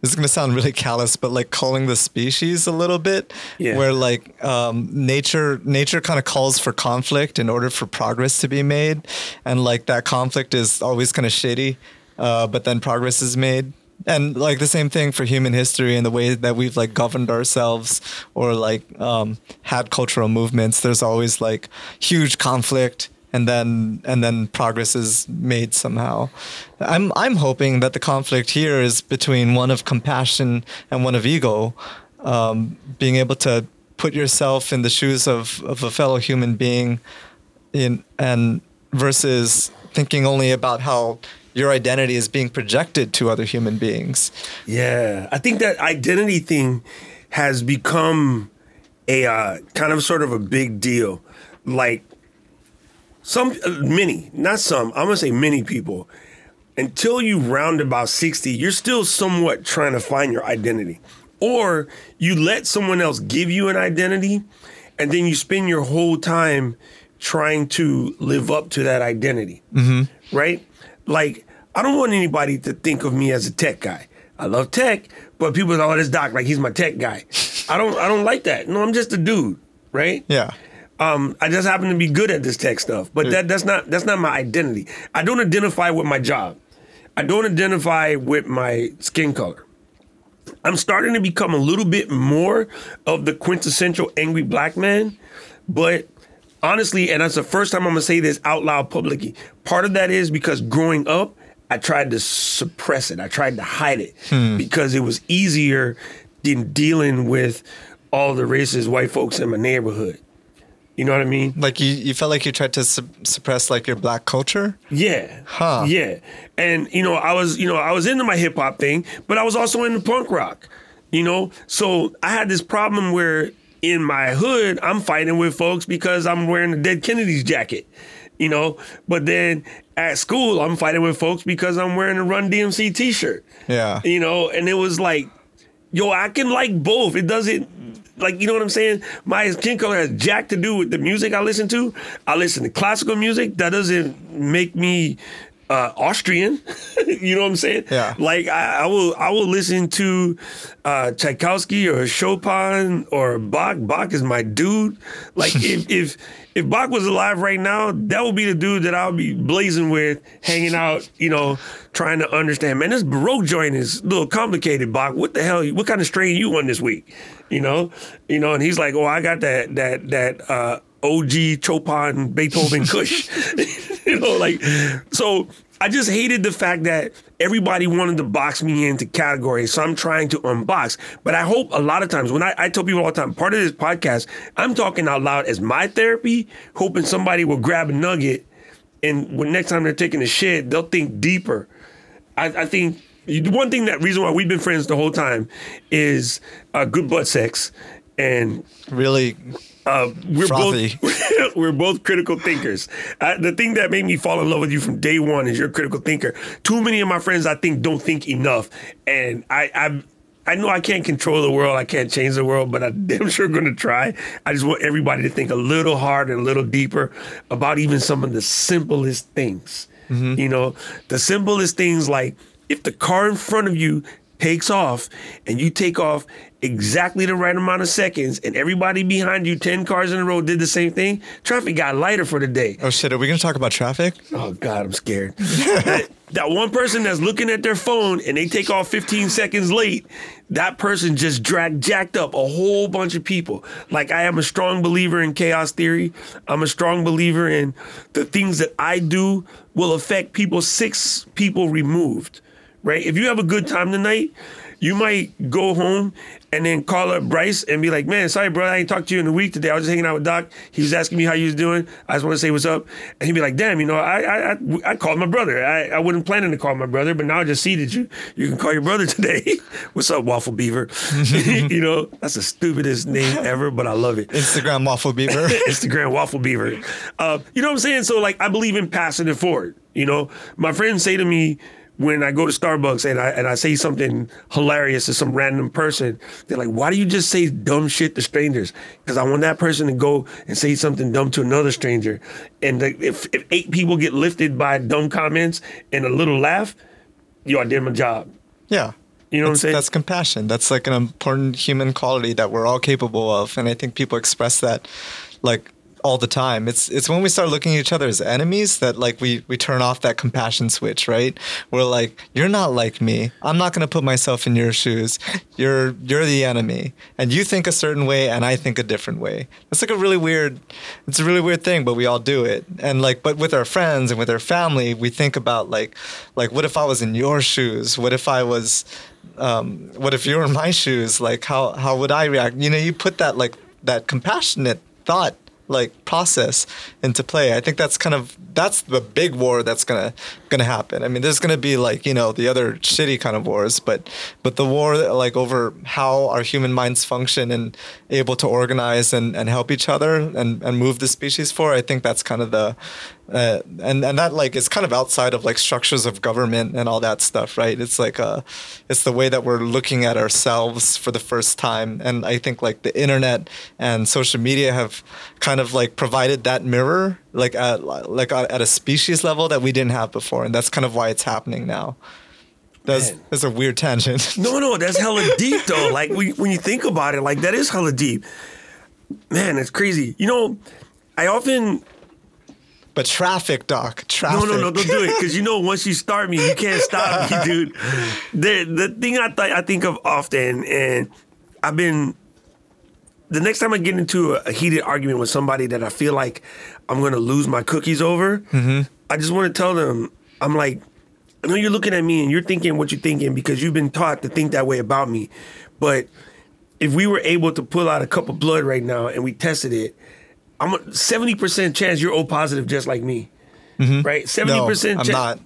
this is gonna sound really callous, but like calling the species a little bit, Yeah. where like um, nature nature kind of calls for conflict in order for progress to be made, and like that conflict is always kind of shitty, uh, but then progress is made. And like the same thing for human history and the way that we've like governed ourselves or like um, had cultural movements. There's always like huge conflict and then and then progress is made somehow. I'm I'm hoping that the conflict here is between one of compassion and one of ego, um, being able to put yourself in the shoes of, of a fellow human being, in and versus thinking only about how your identity is being projected to other human beings. Yeah. I think that identity thing has become a uh, kind of sort of a big deal. Like, some, uh, many, not some, I'm gonna say many people, until you round about 60, you're still somewhat trying to find your identity. Or you let someone else give you an identity, and then you spend your whole time trying to live up to that identity. Right? Like, I don't want anybody to think of me as a tech guy. I love tech, but people say, oh, this doc, like he's my tech guy. I don't I don't like that. No, I'm just a dude, right? Yeah. um, I just happen to be good at this tech stuff, but that that's not that's not my identity. I don't identify with my job. I don't identify with my skin color. I'm starting to become a little bit more of the quintessential angry black man, but honestly, and that's the first time I'm gonna say this out loud publicly. Part of that is because growing up, I tried to suppress it. I tried to hide it hmm. because it was easier than dealing with all the racist white folks in my neighborhood. You know what I mean? Like you, you felt like you tried to su- suppress like your black culture. Yeah. Huh. Yeah. And you know, I was, you know, I was into my hip hop thing, but I was also into punk rock. You know? So I had this problem where in my hood, I'm fighting with folks because I'm wearing a Dead Kennedys jacket. You know, but then at school, I'm fighting with folks because I'm wearing a Run DMC t-shirt. Yeah. You know, and it was like, yo, I can like both. It doesn't like you know what I'm saying? My skin color has jack to do with the music I listen to. I listen to classical music. That doesn't make me uh, Austrian. you know what I'm saying? Yeah. Like I, I will I will listen to uh, Tchaikovsky or Chopin or Bach. Bach is my dude. Like if if if Bach was alive right now, that would be the dude that I'll be blazing with, hanging out, you know, trying to understand. Man, this Baroque joint is a little complicated, Bach. What the hell? What kind of strain you on this week? You know, you know, and he's like, oh, I got that that that uh, OG Chopin Beethoven Kush. you know, like so. I just hated the fact that everybody wanted to box me into categories, so I'm trying to unbox. But I hope a lot of times when I, I tell people all the time, part of this podcast, I'm talking out loud as my therapy, hoping somebody will grab a nugget, and when next time they're taking a shit, they'll think deeper. I, I think one thing that reason why we've been friends the whole time is uh, good butt sex, and Really uh, we're Frothy. both we're both critical thinkers. Uh, the thing that made me fall in love with you from day one is you're a critical thinker. Too many of my friends I think don't think enough, and I I. I know I can't control the world. I can't change the world, but I'm damn sure going to try. I just want everybody to think a little harder and a little deeper about even some of the simplest things. You know, the simplest things like if the car in front of you takes off and you take off exactly the right amount of seconds and everybody behind you 10 cars in a row did the same thing traffic got lighter for the day. Oh shit, are we gonna talk about traffic? oh god i'm scared. That, that one person that's looking at their phone and they take off 15 seconds late that person just dragged jacked up a whole bunch of people. Like i am a strong believer in chaos theory. I'm a strong believer in the things that i do will affect people six people removed right if you have a good time tonight you might go home and then call up Bryce and be like, "Man, sorry, bro, I ain't talked to you in a week today. I was just hanging out with Doc. He was asking me how you was doing. I just want to say what's up." And he'd be like, "Damn, you know, I I I, I called my brother. I, I wasn't planning to call my brother, but now I just see that you you can call your brother today. what's up, Waffle Beaver? you know, that's the stupidest name ever, but I love it. Instagram waffle beaver. Instagram waffle beaver. Uh, you know what I'm saying? So like, I believe in passing it forward. You know, my friends say to me when I go to Starbucks and I and I say something hilarious to some random person, they're like, "Why do you just say dumb shit to strangers?" Because I want that person to go and say something dumb to another stranger. And like, if if eight people get lifted by dumb comments and a little laugh, yo, I did my job. Yeah. You know what I'm saying? That's compassion. That's like an important human quality that we're all capable of, and I think people express that like all the time. It's it's when we start looking at each other as enemies that like we we turn off that compassion switch, right? We're like, you're not like me. I'm not going to put myself in your shoes. You're you're the enemy, and you think a certain way, and I think a different way. It's like a really weird. It's a really weird thing, but we all do it. And like, but with our friends and with our family, we think about like like what if I was in your shoes? What if I was um, what if you were in my shoes? Like, how how would I react? You know, you put that like that compassionate thought like process into play. I think that's kind of that's the big war that's gonna gonna happen. I mean, there's gonna be like you know the other shitty kind of wars, but but the war like over how our human minds function and able to organize and, and help each other and, and move the species forward. I think that's kind of the uh, and and that like is kind of outside of like structures of government and all that stuff, right? It's like uh, it's the way that we're looking at ourselves for the first time, and I think like the internet and social media have kind of like provided that mirror, like at like at a species level that we didn't have before, and that's kind of why it's happening now. That's that's a weird tangent. No, no, that's hella deep though. Like when, when you think about it, like that is hella deep. Man, it's crazy. You know, I often But traffic, doc, traffic. no, no, no, don't do it because you know once you start me, you can't stop me, dude. The the thing I th- I think of often, and I've been the next time I get into a, a heated argument with somebody that I feel like I'm gonna lose my cookies over, mm-hmm. I just want to tell them I'm like, I know you're looking at me and you're thinking what you're thinking because you've been taught to think that way about me, but if we were able to pull out a cup of blood right now and we tested it, I'm a seventy percent chance you're O positive just like me. Right, 70% No, percent. I'm not.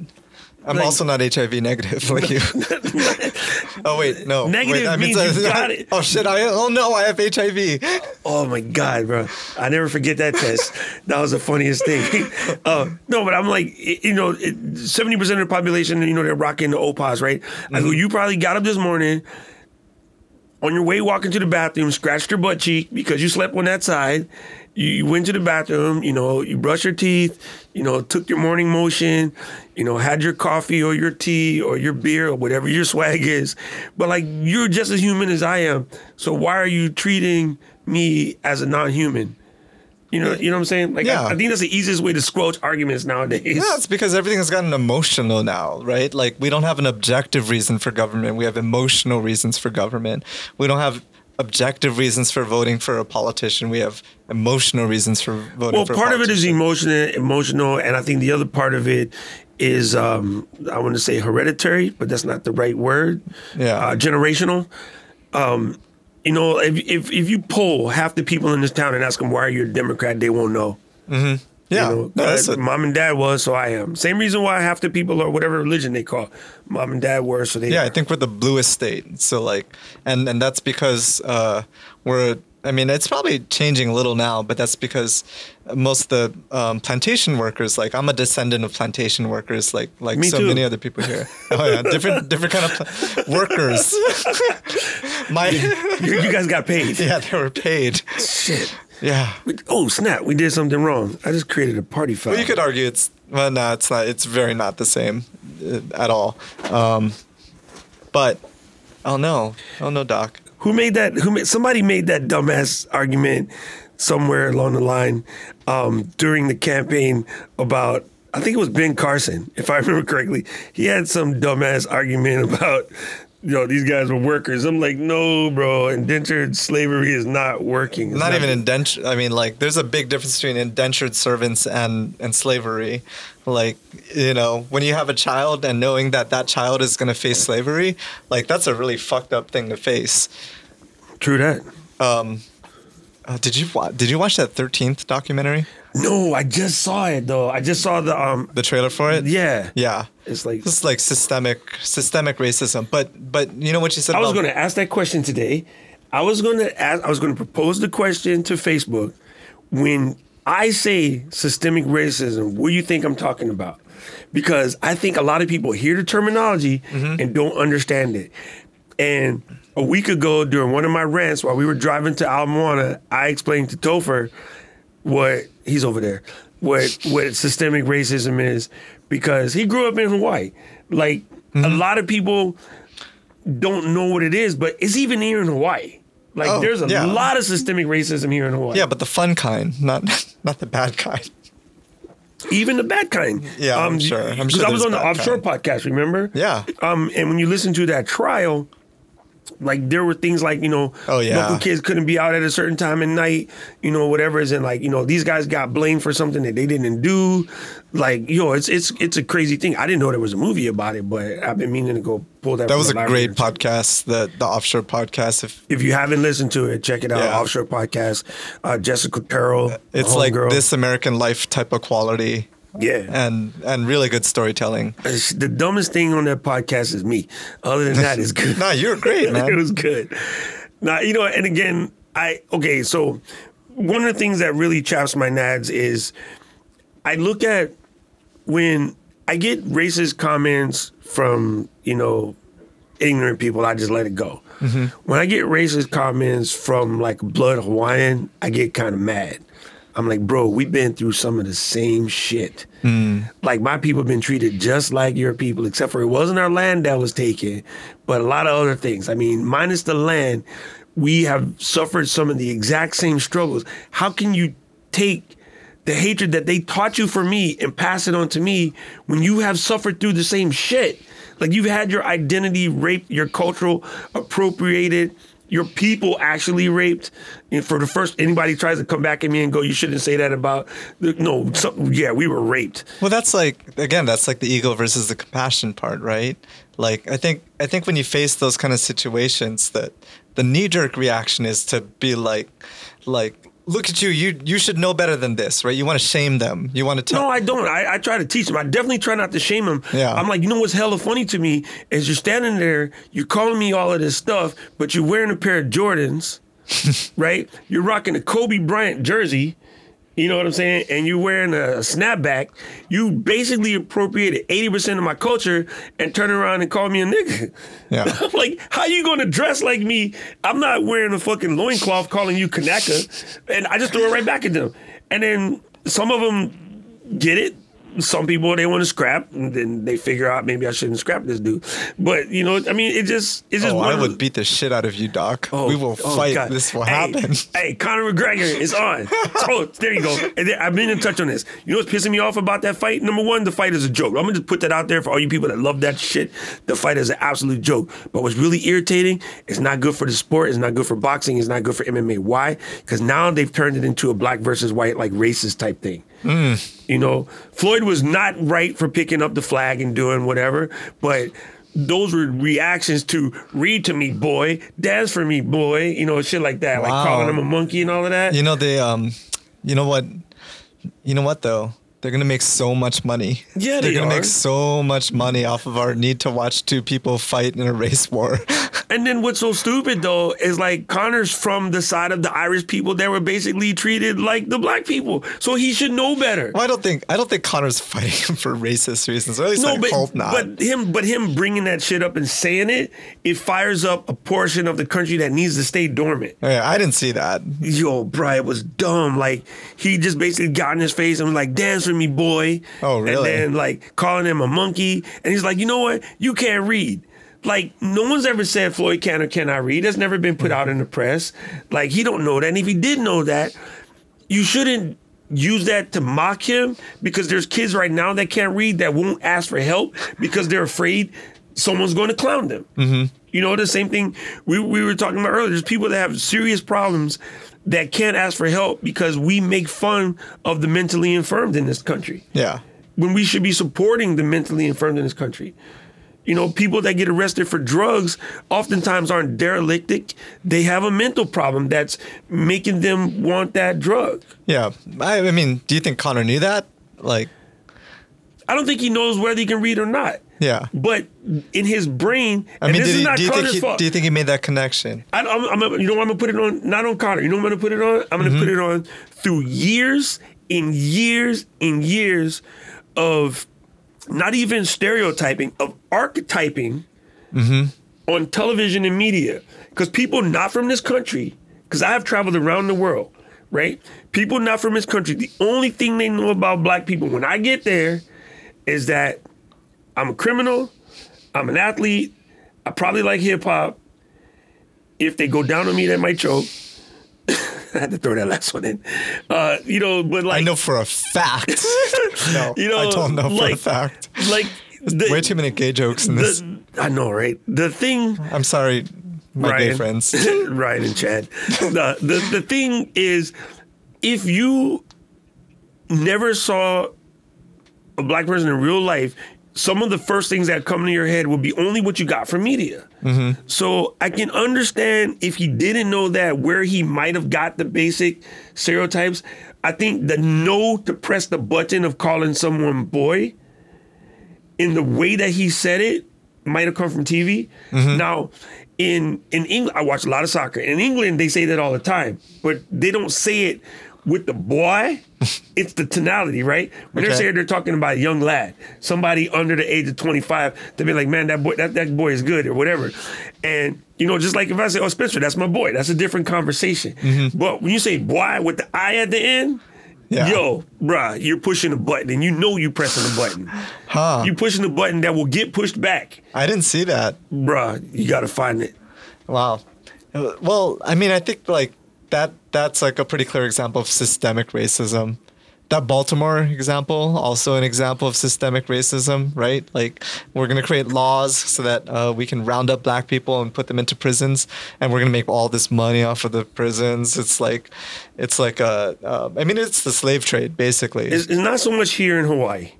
I'm Like- also not HIV negative like you. oh wait, no. Negative wait, I mean, means you got it. Oh shit! I oh no, I have HIV. Oh my god, bro! I never forget that test. That was the funniest thing. Uh, no, but I'm like, you know, seventy percent of the population, you know, they're rocking the OPOS, right? I go, you probably got up this morning on your way walking to the bathroom, scratched your butt cheek because you slept on that side. You, you went to the bathroom, you know, you brushed your teeth, you know, took your morning motion, you know, had your coffee or your tea or your beer or whatever your swag is. But like, you're just as human as I am. So why are you treating me as a non-human? You know, you know what I'm saying? Like, Yeah. I, I think that's the easiest way to squelch arguments nowadays. Yeah, it's because everything has gotten emotional now, right? Like we don't have an objective reason for government. We have emotional reasons for government. We don't have objective reasons for voting for a politician. We have emotional reasons for voting Well, for a part of it is emotional, emotional, and I think the other part of it is um, I want to say hereditary, but that's not the right word. Yeah. uh, generational. Um, you know, if, if if you poll half the people in this town and ask them why are you a Democrat, they won't know. Yeah, you know, no, that's mom and dad was, so I am. Same reason why half the people are whatever religion they call, mom and dad were, so they. yeah, are. I think we're the bluest state. So like, and and that's because uh, we're. I mean, it's probably changing a little now, but that's because most of the um, plantation workers, like I'm a descendant of plantation workers, like like Me so too. many other people here. Oh yeah, different different kind of pla- workers. My you, you guys got paid. yeah, they were paid. Shit. Yeah. We- oh snap! We did something wrong. I just created a party file. Well, you could argue it's well, no, it's not. It's very not the same uh, at all. Um, but oh no, oh no, Doc. Who made that? Who made? Somebody made that dumbass argument somewhere along the line um, during the campaign about. I think it was Ben Carson, if I remember correctly. He had some dumbass argument about you know, these guys were workers. I'm like, no, bro, indentured slavery is not working. It's not even indentured. I mean, like, there's a big difference between indentured servants and and slavery. Like, you know, when you have a child and knowing that that child is going to face slavery, like, that's a really fucked up thing to face. True that. Um, Uh, did you wa- did you watch that Thirteenth documentary? No, I just saw it though. I just saw the um. The trailer for it? Yeah. Yeah. It's like is like systemic systemic racism. But but you know what you said I was going to ask that question today. I was going to ask. I was going to propose the question to Facebook. When I say systemic racism, what do you think I'm talking about? Because I think a lot of people hear the terminology Mm-hmm. and don't understand it. And a week ago, during one of my rants, while we were driving to Ala Moana, I explained to Topher what he's over there, what what systemic racism is, because he grew up in Hawaii. Like a Mm-hmm. lot of people don't know what it is, but it's even here in Hawaii. Like Oh, there's a yeah. lot of systemic racism here in Hawaii. Yeah, but the fun kind, not not the bad kind. even the bad kind. Yeah, I'm sure. I'm sure Because I was on the offshore kind. podcast. Remember? Yeah. Um, and when you listen to that trial, like there were things like you know, Oh, yeah. local kids couldn't be out at a certain time at night, you know, whatever is in like you know these guys got blamed for something that they didn't do, like yo, it's it's it's a crazy thing. I didn't know there was a movie about it, but I've been meaning to go pull that. That was a great podcast, the the offshore podcast. If If you haven't listened to it, check it out. Yeah. Offshore podcast. Uh, Jessica Terrell. it's like homegirl. this American life type of quality Yeah. and and really good storytelling. The dumbest thing on that podcast is me. Other than that, it's good. No, you're great, man. it was good. Now, you know, and again, I okay, so one of the things that really chaps my nads is I look at when I get racist comments from, you know, ignorant people, I just let it go. Mm-hmm. When I get racist comments from like blood Hawaiian, I get kind of mad. I'm like, bro, we've been through some of the same shit. Mm. Like my people have been treated just like your people, except for it wasn't our land that was taken, but a lot of other things. I mean, minus the land, we have suffered some of the exact same struggles. How can you take the hatred that they taught you for me and pass it on to me when you have suffered through the same shit? Like you've had your identity raped, your cultural appropriated, your people actually raped. And for the first, anybody tries to come back at me and go, "You shouldn't say that about." No, yeah, we were raped. Well, that's like again, that's like the ego versus the compassion part, right? Like I think I think when you face those kind of situations, that the knee jerk reaction is to be like, like, look at you, you you should know better than this, right? You want to shame them, you want to tell. No, I don't. I, I try to teach them. I definitely try not to shame them. Yeah. I'm like, you know what's hella funny to me is you're standing there, you're calling me all of this stuff, but you're wearing a pair of Jordans, right? You're rocking a Kobe Bryant jersey. You know what I'm saying? And you're wearing a snapback. You basically appropriated 80% of my culture and turn around and call me a nigga. Yeah. I'm like, how you gonna dress like me? I'm not wearing a fucking loincloth calling you Kanaka. And I just throw it right back at them. And then some of them get it. Some people they want to scrap, and then they figure out maybe I shouldn't scrap this dude. But you know, I mean, it just it's just Oh, I would beat the shit out of you, Doc. Oh, we will oh, fight. God. This will Hey, happen. Hey, Conor McGregor is on. oh, there you go. And then, I've been in touch on this. You know what's pissing me off about that fight? Number one, the fight is a joke. I'm gonna just put that out there for all you people that love that shit. The fight is an absolute joke. But what's really irritating? It's not good for the sport. It's not good for boxing. It's not good for MMA. Why? Because now they've turned it into a black versus white, like racist type thing. You know, Floyd was not right for picking up the flag and doing whatever, but those were reactions to read to me, boy, dance for me, boy, you know, shit like that, like calling him a monkey and all of that. You know they um, you know what, you know what though. They're gonna make so much money. Yeah, they're they gonna are. make so much money off of our need to watch two people fight in a race war. And then what's so stupid though is like Connor's from the side of the Irish people that were basically treated like the black people, so he should know better. well, I don't think I don't think Connor's fighting him for racist reasons. Or at least No, I but hope not. but him but him bringing that shit up and saying it, it fires up a portion of the country that needs to stay dormant. yeah, I didn't see that. Yo, bro, it was dumb. Like he just basically got in his face and was like, "Dance for me, boy." Oh, really? And then like calling him a monkey, and he's like, "You know what? You can't read." Like no one's ever said Floyd can or cannot read. That's never been put out in the mm-hmm. press. Like he don't know that. And if he did know that, you shouldn't use that to mock him because there's kids right now that can't read that won't ask for help because they're afraid someone's going to clown them. Mm-hmm. You know, the same thing we, we were talking about earlier. There's people that have serious problems that can't ask for help because we make fun of the mentally infirmed in this country Yeah. when we should be supporting the mentally infirmed in this country. You know, people that get arrested for drugs oftentimes aren't derelictic. They have a mental problem that's making them want that drug. Yeah. I, I mean, do you think Connor knew that? Like, I don't think he knows whether he can read or not. yeah. But in his brain, I and mean, this did is he, not do, you think Connor's he, fault. do you think he made that connection? I, I'm, I'm, you know, what I'm gonna put it on not on Connor. You know, what I'm gonna put it on. I'm gonna mm-hmm. put it on through years and years and years of not even stereotyping of archetyping mm-hmm. on television and media. Because people not from this country, because I have traveled around the world, right? People not from this country, the only thing they know about black people when I get there is that I'm a criminal, I'm an athlete, I probably like hip hop. If they go down on me, that might choke. I had to throw that last one in. Uh, you know, but like I know for a fact. no, you know, I don't know for a fact. Like the, Way too many gay jokes in this. I know, right? The thing I'm sorry, my gay friends. Ryan and Chad. the, the the thing is, if you never saw a black person in real life, some of the first things that come to your head will be only what you got from media. Mm-hmm. So I can understand if he didn't know that where he might have got the basic stereotypes. I think the no to press the button of calling someone boy in the way that he said it might have come from TV. Mm-hmm. Now, in in England, I watch a lot of soccer. In England, they say that all the time, but they don't say it with the boy. it's the tonality, right? When they're saying they're talking about a young lad, somebody under the age of 25, they'll be like, man, that boy, that, that boy is good or whatever. And, you know, just like if I say, oh, Spencer, that's my boy, that's a different conversation. But when you say boy with the I at the end, Yeah. yo, bruh, you're pushing a button and you know you're pressing the button. Huh. You pushing the button that will get pushed back. I didn't see that. Bruh, you gotta find it. Wow. Uh, Well, I mean, I think like that that's like a pretty clear example of systemic racism. That Baltimore example, also an example of systemic racism, right? Like we're gonna create laws so that uh, we can round up black people and put them into prisons, and we're gonna make all this money off of the prisons. It's like, it's like a, uh, I mean, it's the slave trade basically. It's, it's not so much here in Hawaii,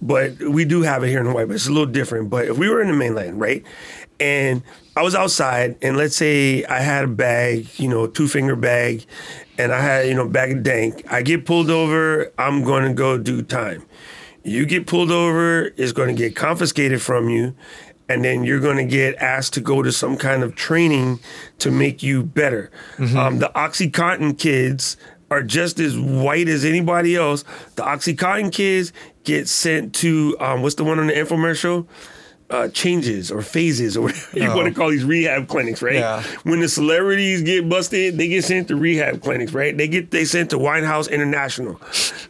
but we do have it here in Hawaii, but it's a little different. But if we were in the mainland, right? And I was outside, and let's say I had a bag, you know, two finger bag, and I had, you know, bag of dank. I get pulled over, I'm gonna go do time. You get pulled over, it's gonna get confiscated from you, and then you're gonna get asked to go to some kind of training to make you better. Um, the Oxycontin kids are just as white as anybody else. The Oxycontin kids get sent to um, what's the one on the infomercial? Uh, changes or phases or whatever you want to call these rehab clinics, right? Yeah. When the celebrities get busted, they get sent to rehab clinics, right? They get they sent to Winehouse International.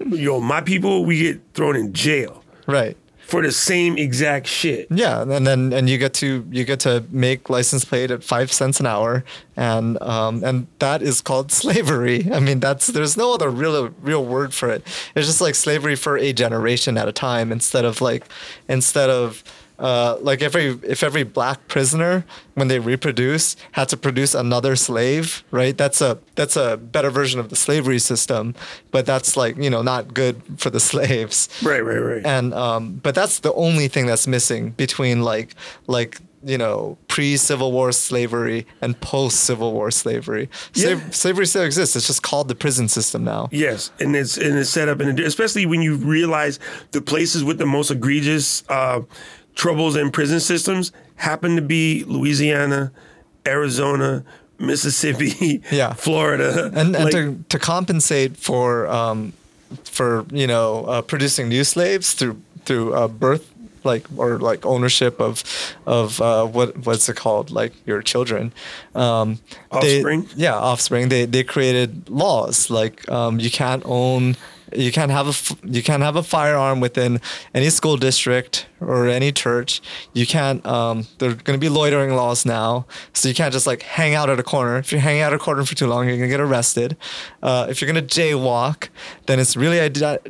Yo, my people, we get thrown in jail right. for the same exact shit. Yeah, and then and you get to you get to make license plate at five cents an hour, and um, and that is called slavery. I mean, that's there's no other real real word for it. It's just like slavery for a generation at a time, instead of like instead of. Uh, like every if every black prisoner when they reproduce had to produce another slave right that's a that's a better version of the slavery system but that's like you know not good for the slaves Right, right, right. and um, but that's the only thing that's missing between like like you know pre Civil War slavery and post Civil War slavery. Slav- Yeah. Slavery still exists. It's just called the prison system now. Yes, and it's and it's set up in a, especially when you realize the places with the most egregious uh, troubles in prison systems happen to be Louisiana, Arizona, Mississippi, Yeah. Florida, And and Like, to to compensate for um, for you know uh, producing new slaves through through uh, birth like or like ownership of of uh, what what's it called? Like your children. Um, they- Offspring? yeah offspring. They they created laws. Like um, you can't own you can't have a you can't have a firearm within any school district or any church. You can't. Um, there are going to be loitering laws now, so you can't just like hang out at a corner. If you're hanging out at a corner for too long, you're gonna get arrested. Uh, if you're gonna jaywalk, then it's really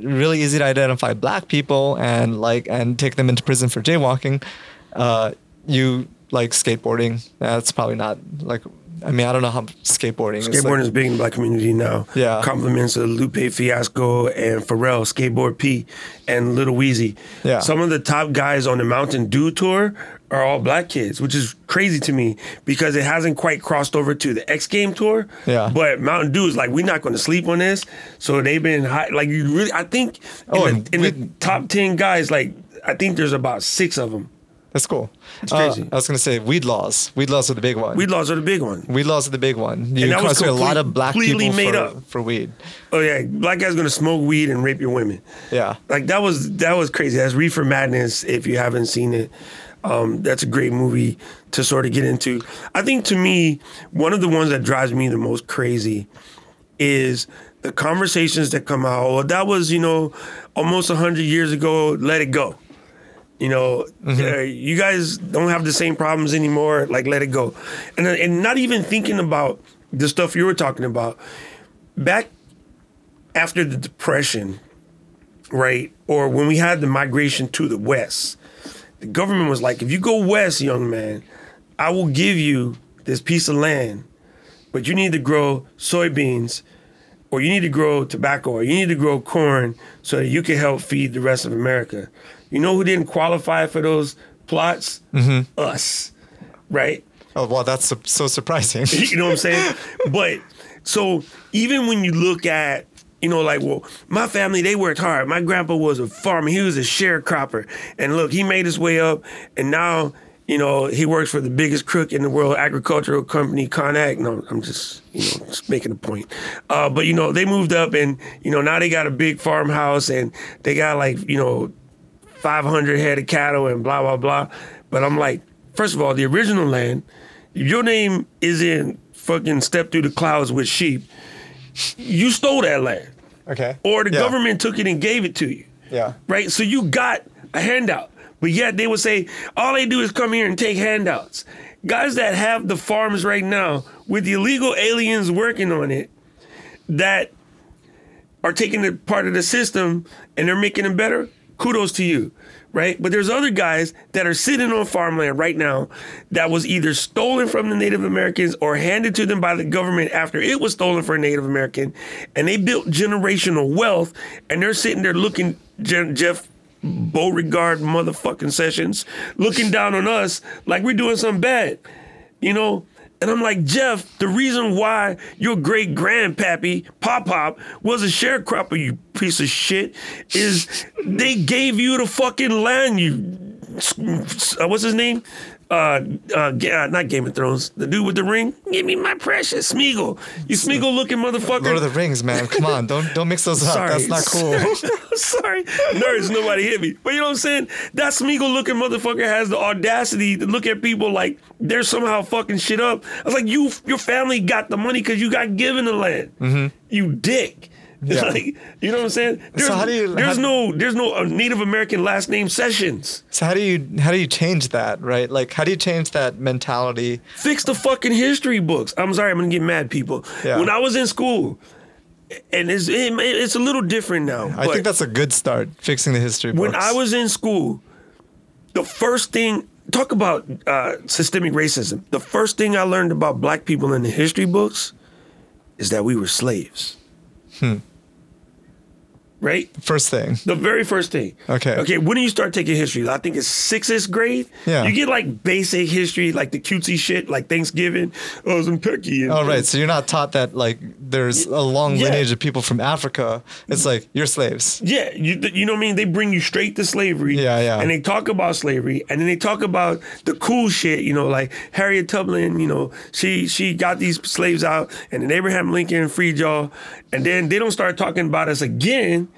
really easy to identify black people and like and take them into prison for jaywalking. Uh, you like skateboarding. That's probably not like. I mean, I don't know how skateboarding. is Skateboarding like, is big in the black community now. Yeah. Compliments of Lupe Fiasco and Pharrell, Skateboard P, and Little Weezy. Yeah. Some of the top guys on the Mountain Dew tour are all black kids, which is crazy to me because it hasn't quite crossed over to the X Game tour. Yeah. But Mountain Dew is like, we're not going to sleep on this. So they've been high. Like, you really, I think in, Oh, the, in we- the top 10 guys, like, I think there's about six of them. That's cool. It's Uh. I was gonna say weed laws. Weed laws are the big one. Weed laws are the big one. Weed laws are the big one. You incarcerate a lot of black people made for, up. for weed. Oh yeah, black guy's gonna smoke weed and rape your women. Yeah. Like that was that was crazy. That's Reefer Madness. If you haven't seen it, um, that's a great movie to sort of get into. I think to me, one of the ones that drives me the most crazy is the conversations that come out. Well, that was you know almost hundred years ago. Let it go. You know, uh, you guys don't have the same problems anymore. Like, let it go, and and not even thinking about the stuff you were talking about back after the depression, right, or when we had the migration to the west. The government was like, if you go west, young man, I will give you this piece of land, but you need to grow soybeans or you need to grow tobacco or you need to grow corn so that you can help feed the rest of America. You know who didn't qualify for those plots? Us, right? Oh well, that's su- so surprising. you know what I'm saying? But so even when you look at, you know, like, well, my family, they worked hard. My grandpa was a farmer, he was a sharecropper. And look, he made his way up, and now, you know, he works for the biggest crook in the world, agricultural company, Conac. No, I'm just, you know, just making a point. Uh, but, you know, they moved up, and, you know, now they got a big farmhouse, and they got, like, you know, 500 head of cattle and blah, blah, blah. But I'm like, first of all, the original land, your name isn't fucking step through the clouds with sheep, you stole that land. okay. Or the Yeah. government took it and gave it to you. Yeah. Right? So you got a handout. But yet they would say, all they do is come here and take handouts. Guys that have the farms right now with the illegal aliens working on it that are taking the part of the system and they're making it better, kudos to you, right? But there's other guys that are sitting on farmland right now that was either stolen from the Native Americans or handed to them by the government after it was stolen for a Native American, and they built generational wealth, and they're sitting there looking, Je- Jeff. Beauregard motherfucking sessions looking down on us like we're doing something bad, you know? And I'm like, Jeff, the reason why your great grandpappy, Pop Pop, was a sharecropper, you piece of shit, is they gave you the fucking land, you. Uh, what's his name? Uh, uh, uh, not Game of Thrones. The dude with the ring. Give me my precious Smeagol. You Smeagol looking motherfucker. Lord of the Rings, man. Come on, don't don't mix those up. Sorry. That's not cool. Sorry. Nerds, nobody hit me. But you know what I'm saying? That Smeagol looking motherfucker has the audacity to look at people like they're somehow fucking shit up. I was like, you, your family got the money because you got given the land. You dick. Yeah. Like, you know what I'm saying? There's, how do you- there's how- no there's no uh, Native American last name sessions. So how do you how do you change that, right? Like how do you change that mentality? Fix the fucking history books. I'm sorry, I'm gonna get mad, people. Yeah. When I was in school, and it's it, it's a little different now. I think that's a good start, fixing the history books. when. I was in school, the first thing talk about uh, systemic racism. The first thing I learned about black people in the history books is that we were slaves. Hmm. Right? First thing. The very first thing. Okay. Okay. When do you start taking history? I think it's sixth grade. Yeah. You get like basic history, like the cutesy shit, like Thanksgiving. Oh, some Turkey. And, Oh right, so you're not taught that like there's a long Yeah. lineage of people from Africa. It's like you're slaves. Yeah, you you know what I mean. They bring you straight to slavery. Yeah, yeah. And they talk about slavery, and then they talk about the cool shit. You know, like Harriet Tubman. You know, she she got these slaves out, and then Abraham Lincoln freed y'all, and then they don't start talking about us again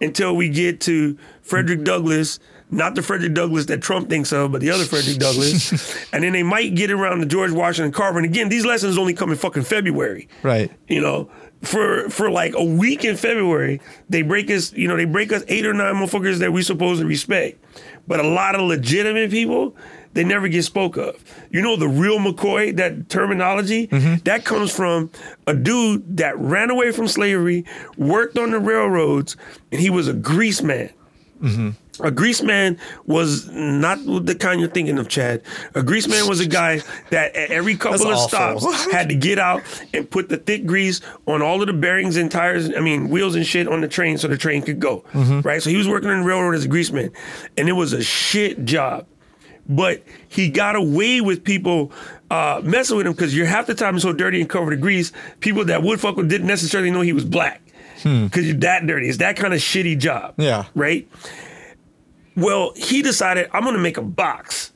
until we get to Frederick mm-hmm. Douglass. Not the Frederick Douglass that Trump thinks of, but the other Frederick Douglass. and then they might get around to George Washington Carver. And again, these lessons only come in fucking February Right. you know, for for like a week in February, they break us, you know, they break us eight or nine motherfuckers that we supposed to respect. But a lot of legitimate people, they never get spoke of. You know, the real McCoy, that terminology, mm-hmm. that comes from a dude that ran away from slavery, worked on the railroads, and he was a grease man. Mm-hmm. A grease man was not the kind you're thinking of, Chad. A grease man was a guy that at every couple That's of awful. stops had to get out and put the thick grease on all of the bearings and tires, I mean, wheels and shit on the train so the train could go. Mm-hmm. Right? So he was working on the railroad as a grease man. And it was a shit job. But he got away with people uh, messing with him because you're half the time so dirty and covered in grease, people that would fuck with didn't necessarily know he was black. Because you're that dirty. It's that kind of shitty job. Yeah. Right? Well, he decided I'm gonna make a box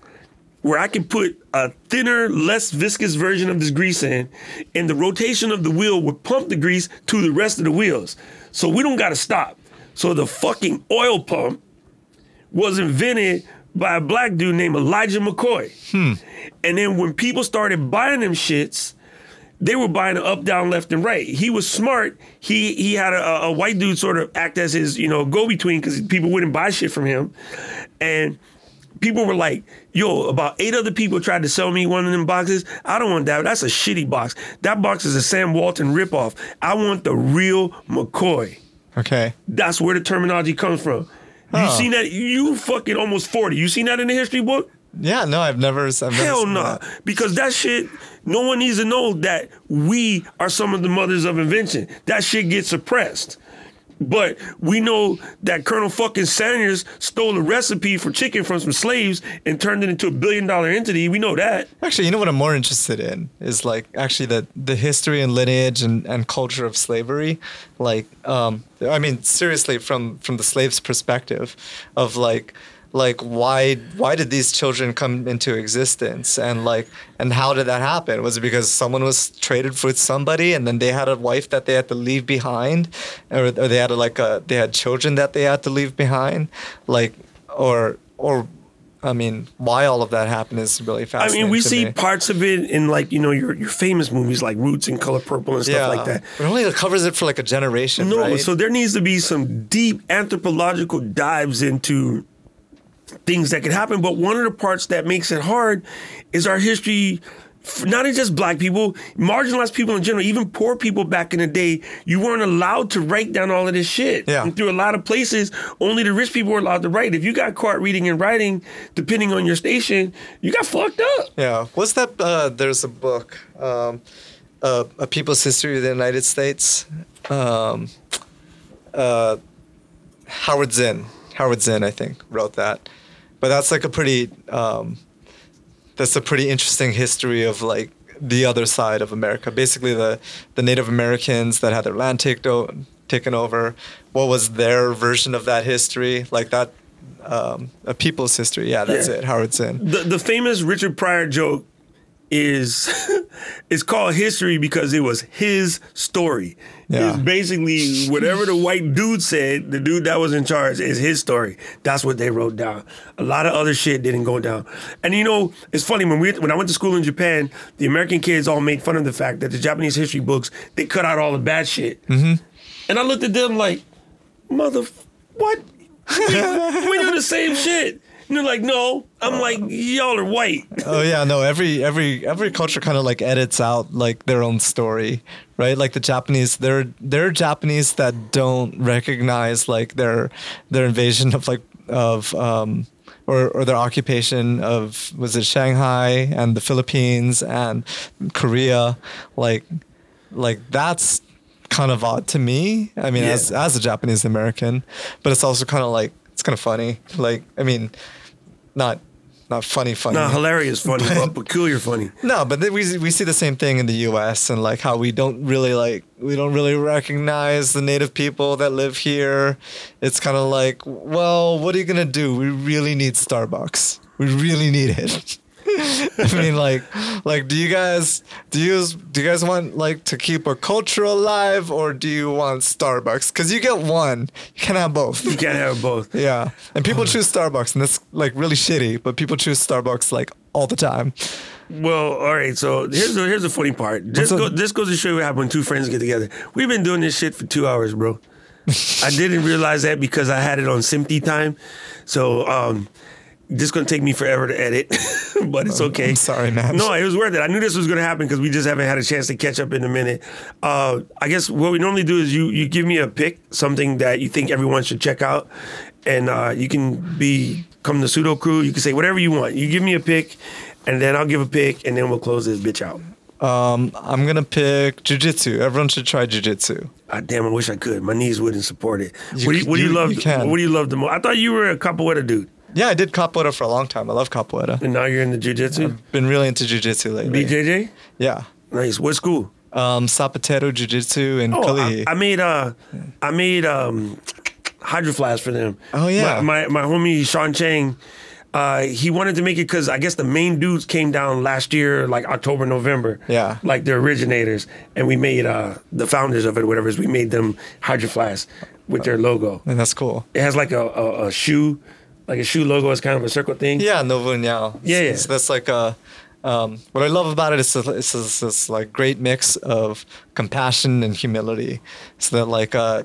where I can put a thinner, less viscous version of this grease in, and the rotation of the wheel would pump the grease to the rest of the wheels. So we don't gotta stop. So the fucking oil pump was invented by a black dude named Elijah McCoy. Hmm. And then when people started buying them shits, they were buying it up, down, left, and right. He was smart. He he had a, a white dude sort of act as his you know go between because people wouldn't buy shit from him, and people were like, "Yo, about eight other people tried to sell me one of them boxes. I don't want that. That's a shitty box. That box is a Sam Walton ripoff. I want the real McCoy." Okay. That's where the terminology comes from. You Oh. seen that? You fucking almost forty. You seen that in the history book? Yeah. No, I've never. I've never Hell no, that. because that shit. No one needs to know that we are some of the mothers of invention. That shit gets suppressed. But we know that Colonel fucking Sanders stole a recipe for chicken from some slaves and turned it into a billion dollar entity. We know that. Actually, you know what I'm more interested in is like actually the the history and lineage and, and culture of slavery. Like, um, I mean, seriously, from from the slave's perspective, of like like why why did these children come into existence and like and how did that happen was it because someone was traded with somebody and then they had a wife that they had to leave behind or, or they had a, like a they had children that they had to leave behind like or or I mean, why all of that happened is really fascinating. I mean, we see me. parts of it in like you know your your famous movies like Roots and Color Purple and stuff like that. But only covers it for like a generation. No, right? so there needs to be some deep anthropological dives into things that could happen. But one of the parts that makes it hard is our history not just black people, marginalized people in general, even poor people back in the day, you weren't allowed to write down all of this shit. Yeah. And through a lot of places, only the rich people were allowed to write. If you got caught reading and writing, depending on your station, you got fucked up. yeah, what's that? Uh, there's a book, um, uh, A People's History of the United States. Um, uh, Howard Zinn, Howard Zinn, I think, wrote that. But that's like a pretty, um, that's a pretty interesting history of like the other side of America. Basically, the the Native Americans that had their land taken o- taken over. What was their version of that history? Like that, um, a people's history. Yeah, that's Yeah. it. Howard Zinn. the the famous Richard Pryor joke is it's called history because it was his story. Yeah. It's basically whatever the white dude said, the dude that was in charge is his story. That's what they wrote down. A lot of other shit didn't go down. And you know, it's funny when we when I went to school in Japan, the American kids all made fun of the fact that the Japanese history books they cut out all the bad shit. Mm-hmm. And I looked at them like, mother, what? we, we do the same shit. And they're like, no. I'm like, y'all are white. Oh yeah, no. Every every every culture kind of like edits out like their own story, right? Like the Japanese, there there are Japanese that don't recognize like their their invasion of like of um or or their occupation of was it Shanghai and the Philippines and Korea, like like that's kind of odd to me. I mean, Yeah. as as a Japanese American, but it's also kind of like it's kind of funny. Like I mean, not not funny funny. Not hilarious funny, but peculiar funny. No, but we we see the same thing in the U.S. and like how we don't really like we don't really recognize the native people that live here. It's kind of like, well, what are you gonna do? We really need Starbucks. We really need it. I mean, like, like, do you guys do you do you guys want like to keep a culture alive, or do you want Starbucks? Because you get one, you can't have both. You can't have both. Yeah, and people choose Starbucks, and that's like really shitty. But people choose Starbucks like all the time. Well, all right. So here's the here's the funny part. What's go, this goes to show you what happens when two friends get together. We've been doing this shit for two hours, bro. I didn't realize that because I had it on Simpty time. So um, this is gonna take me forever to edit, but it's okay. I'm sorry, man. No, it was worth it. I knew this was gonna happen because we just haven't had a chance to catch up in a minute. Uh, I guess what we normally do is you you give me a pick, something that you think everyone should check out, and uh, you can be come the Sudokrew. You can say whatever you want. You give me a pick, and then I'll give a pick, and then we'll close this bitch out. Um, I'm gonna pick jujitsu. Everyone should try jujitsu. Ah, damn, I wish I could. My knees wouldn't support it. You what do you, what do you you- love? you. What do you love the most? I thought you were a couple capoeira dude, Yeah, I did capoeira for a long time. I love capoeira. and now you're in the jujitsu. Been really into jujitsu lately. BJJ, Yeah. nice. What school? Um, Sapateiro Jiu-Jitsu in Oh, I, Kalihi. I made uh, I made um, hydro flask for them. Oh, yeah. my my, my homie Sean Chang. Uh, he wanted to make it because I guess the main dudes came down last year, like October, November. Yeah. Like the originators, and we made uh, the founders of it, whatever. Is we made them hydro flask with their logo. and that's cool. It has like a, a, a shoe, like a shoe logo. It's kind of a circle thing. Yeah, Nova Uniao. Yeah, yeah. So that's like a. Um, what I love about it is this, it's this, this like great mix of compassion and humility. So that like, uh,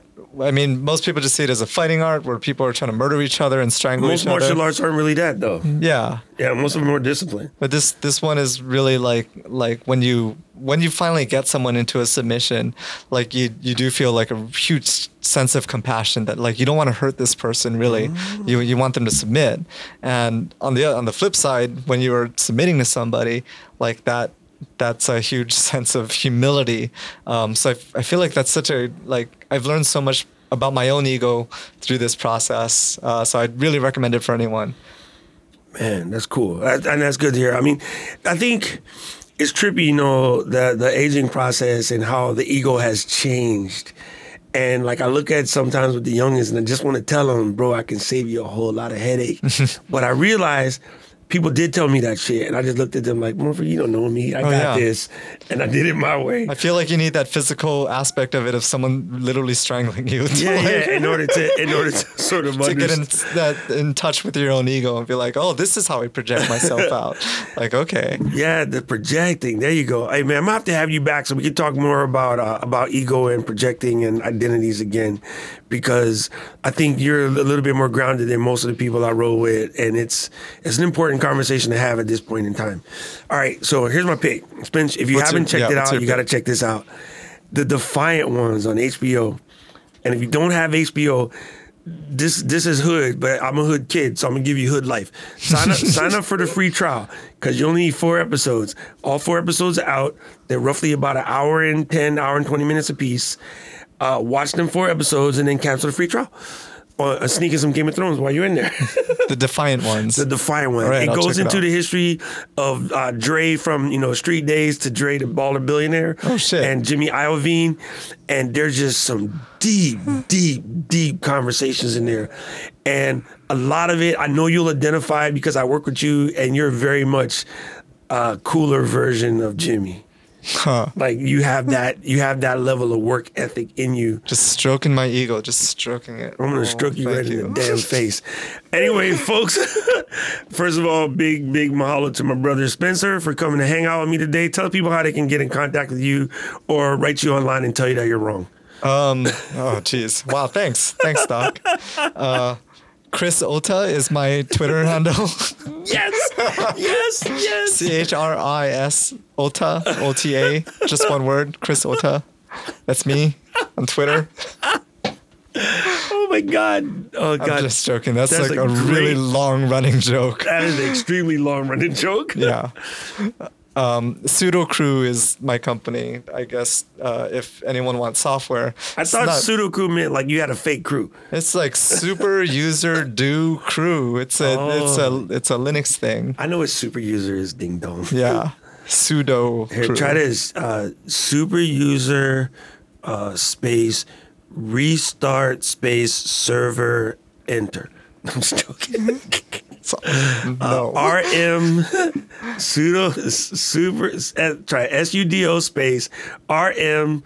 I mean, most people just see it as a fighting art where people are trying to murder each other and strangle Most each other. Most martial arts aren't really that though. Yeah, Yeah, most of them are disciplined. but this this one is really like like when you when you finally get someone into a submission, like you you do feel like a huge sense of compassion that like you don't want to hurt this person really. You you want them to submit. And on the on the flip side, when you are submitting to somebody like that that's a huge sense of humility. Um, so I feel like that's such a like I've learned so much about my own ego through this process. Uh, so I'd really recommend it for anyone. Man, that's cool, and that's good to hear. I mean, I think it's trippy, you know, the the aging process and how the ego has changed. And like I look at sometimes with the youngins, and I just want to tell them, bro, I can save you a whole lot of headache. but I realized people did tell me that shit, and I just looked at them like, motherfucker, you don't know me. I Oh, got yeah. this, and I did it my way. I feel like you need that physical aspect of it of someone literally strangling you. Yeah, like, yeah. In order to, in order to sort of to get in that in touch with your own ego and be like, oh, this is how I project myself out. Like, okay, Yeah, the projecting. There you go. Hey man, I'm gonna have to have you back so we can talk more about uh, about ego and projecting and identities again, because I think you're a little bit more grounded than most of the people I roll with, and it's it's an important conversation to have at this point in time. All right, so here's my pick, Spence. If you What's haven't checked yeah, it out, you got to check this out. The Defiant ones on HBO, and if you don't have HBO. This this is hood, but I'm a hood kid, so I'm gonna give you hood life. Sign up sign up for the free trial because you only need four episodes. All four episodes are out. They're roughly about an hour and ten, hour and twenty minutes apiece. Uh, watch them four episodes and then cancel the free trial. Or uh, sneak in some Game of Thrones while you're in there. the defiant ones. the Defiant ones. Right, it I'll goes check it into the history of uh, Dre from you know Street Days to Dre the Baller Billionaire. Oh, shit. And Jimmy Iovine, and there's just some deep, deep, deep conversations in there, and a lot of it I know you'll identify because I work with you, and you're very much a cooler version of Jimmy. Huh. Like you have that, you have that level of work ethic in you. Just stroking my ego, just stroking it. I'm gonna Oh, stroke you right in the damn face. Anyway, folks, first of all, big, big mahalo to my brother Spencer for coming to hang out with me today. Tell people how they can get in contact with you or write you online and tell you that you're wrong. Um. Oh, jeez. Wow. Thanks. Thanks, Doc. Uh, Chris Ota is my Twitter handle. Yes, yes, yes. C H R I S Ota O T A. Just one word. Chris Ota. That's me on Twitter. Oh my God. Oh god! I'm just joking. That's, That's like a a, really long running joke. that is an extremely long running joke. Yeah. Um, Sudokrew is my company. I guess uh, if anyone wants software, I It's thought not- pseudo crew meant like you had a fake crew. It's like super user do crew. It's a it's Oh. a it's a Linux thing. I know what super user is, ding dong. Yeah. Pseudo Here, crew. try this. Uh, super user uh, space restart space server enter. I'm just joking. So- Uh. RM sudo super uh, try S U D O space RM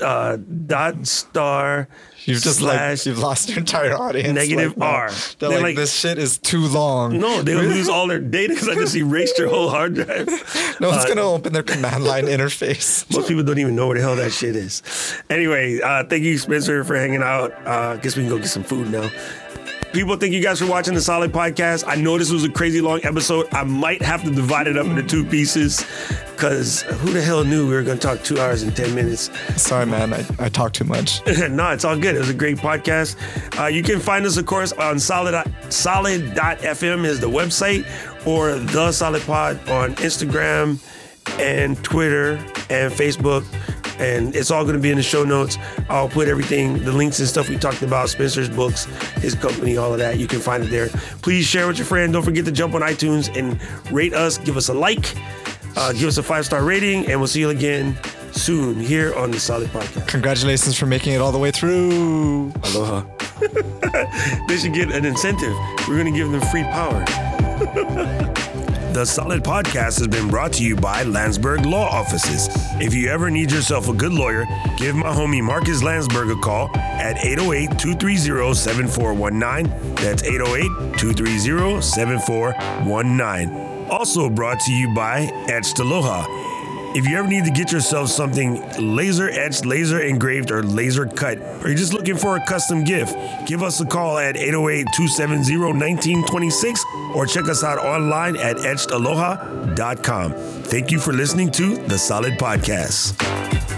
uh, dot star. You've just slash like you've lost your entire audience. negative like. R. They're They're like, like- this shit is too long. no, they'll lose all their data because I just erased your whole hard drive. No one's Uh, gonna open their command line interface. Most people don't even know where the hell that shit is. Anyway, uh, thank you, Spencer, for hanging out. Uh, guess we can go get some food now. People, thank you guys for watching the Solid Podcast. I know this was a crazy long episode. I might have to divide it up into two pieces because who the hell knew we were going to talk two hours and 10 minutes? Sorry, man. I, I talk too much. no, it's all good. It was a great podcast. Uh, you can find us, of course, on solid solid.fm is the website or the Solid Pod on Instagram and Twitter and Facebook. And it's all going to be in the show notes. I'll put everything, the links and stuff we talked about, Spencer's books, his company, all of that. You can find it there. Please share with your friend. Don't forget to jump on iTunes and rate us. Give us a like. Uh, give us a five star rating. And we'll see you again soon here on the Solid Podcast. Congratulations for making it all the way through. Aloha. they should get an incentive. We're going to give them free power. The Solid Podcast has been brought to you by Landsberg Law Offices. If you ever need yourself a good lawyer, give my homie Marcus Landsberg a call at 808 230 7419. That's 808 230 7419. Also brought to you by Etched Aloha. If you ever need to get yourself something laser etched, laser engraved, or laser cut, or you're just looking for a custom gift, give us a call at 808 270 1926 or check us out online at etchedaloha.com. Thank you for listening to the Solid Podcast.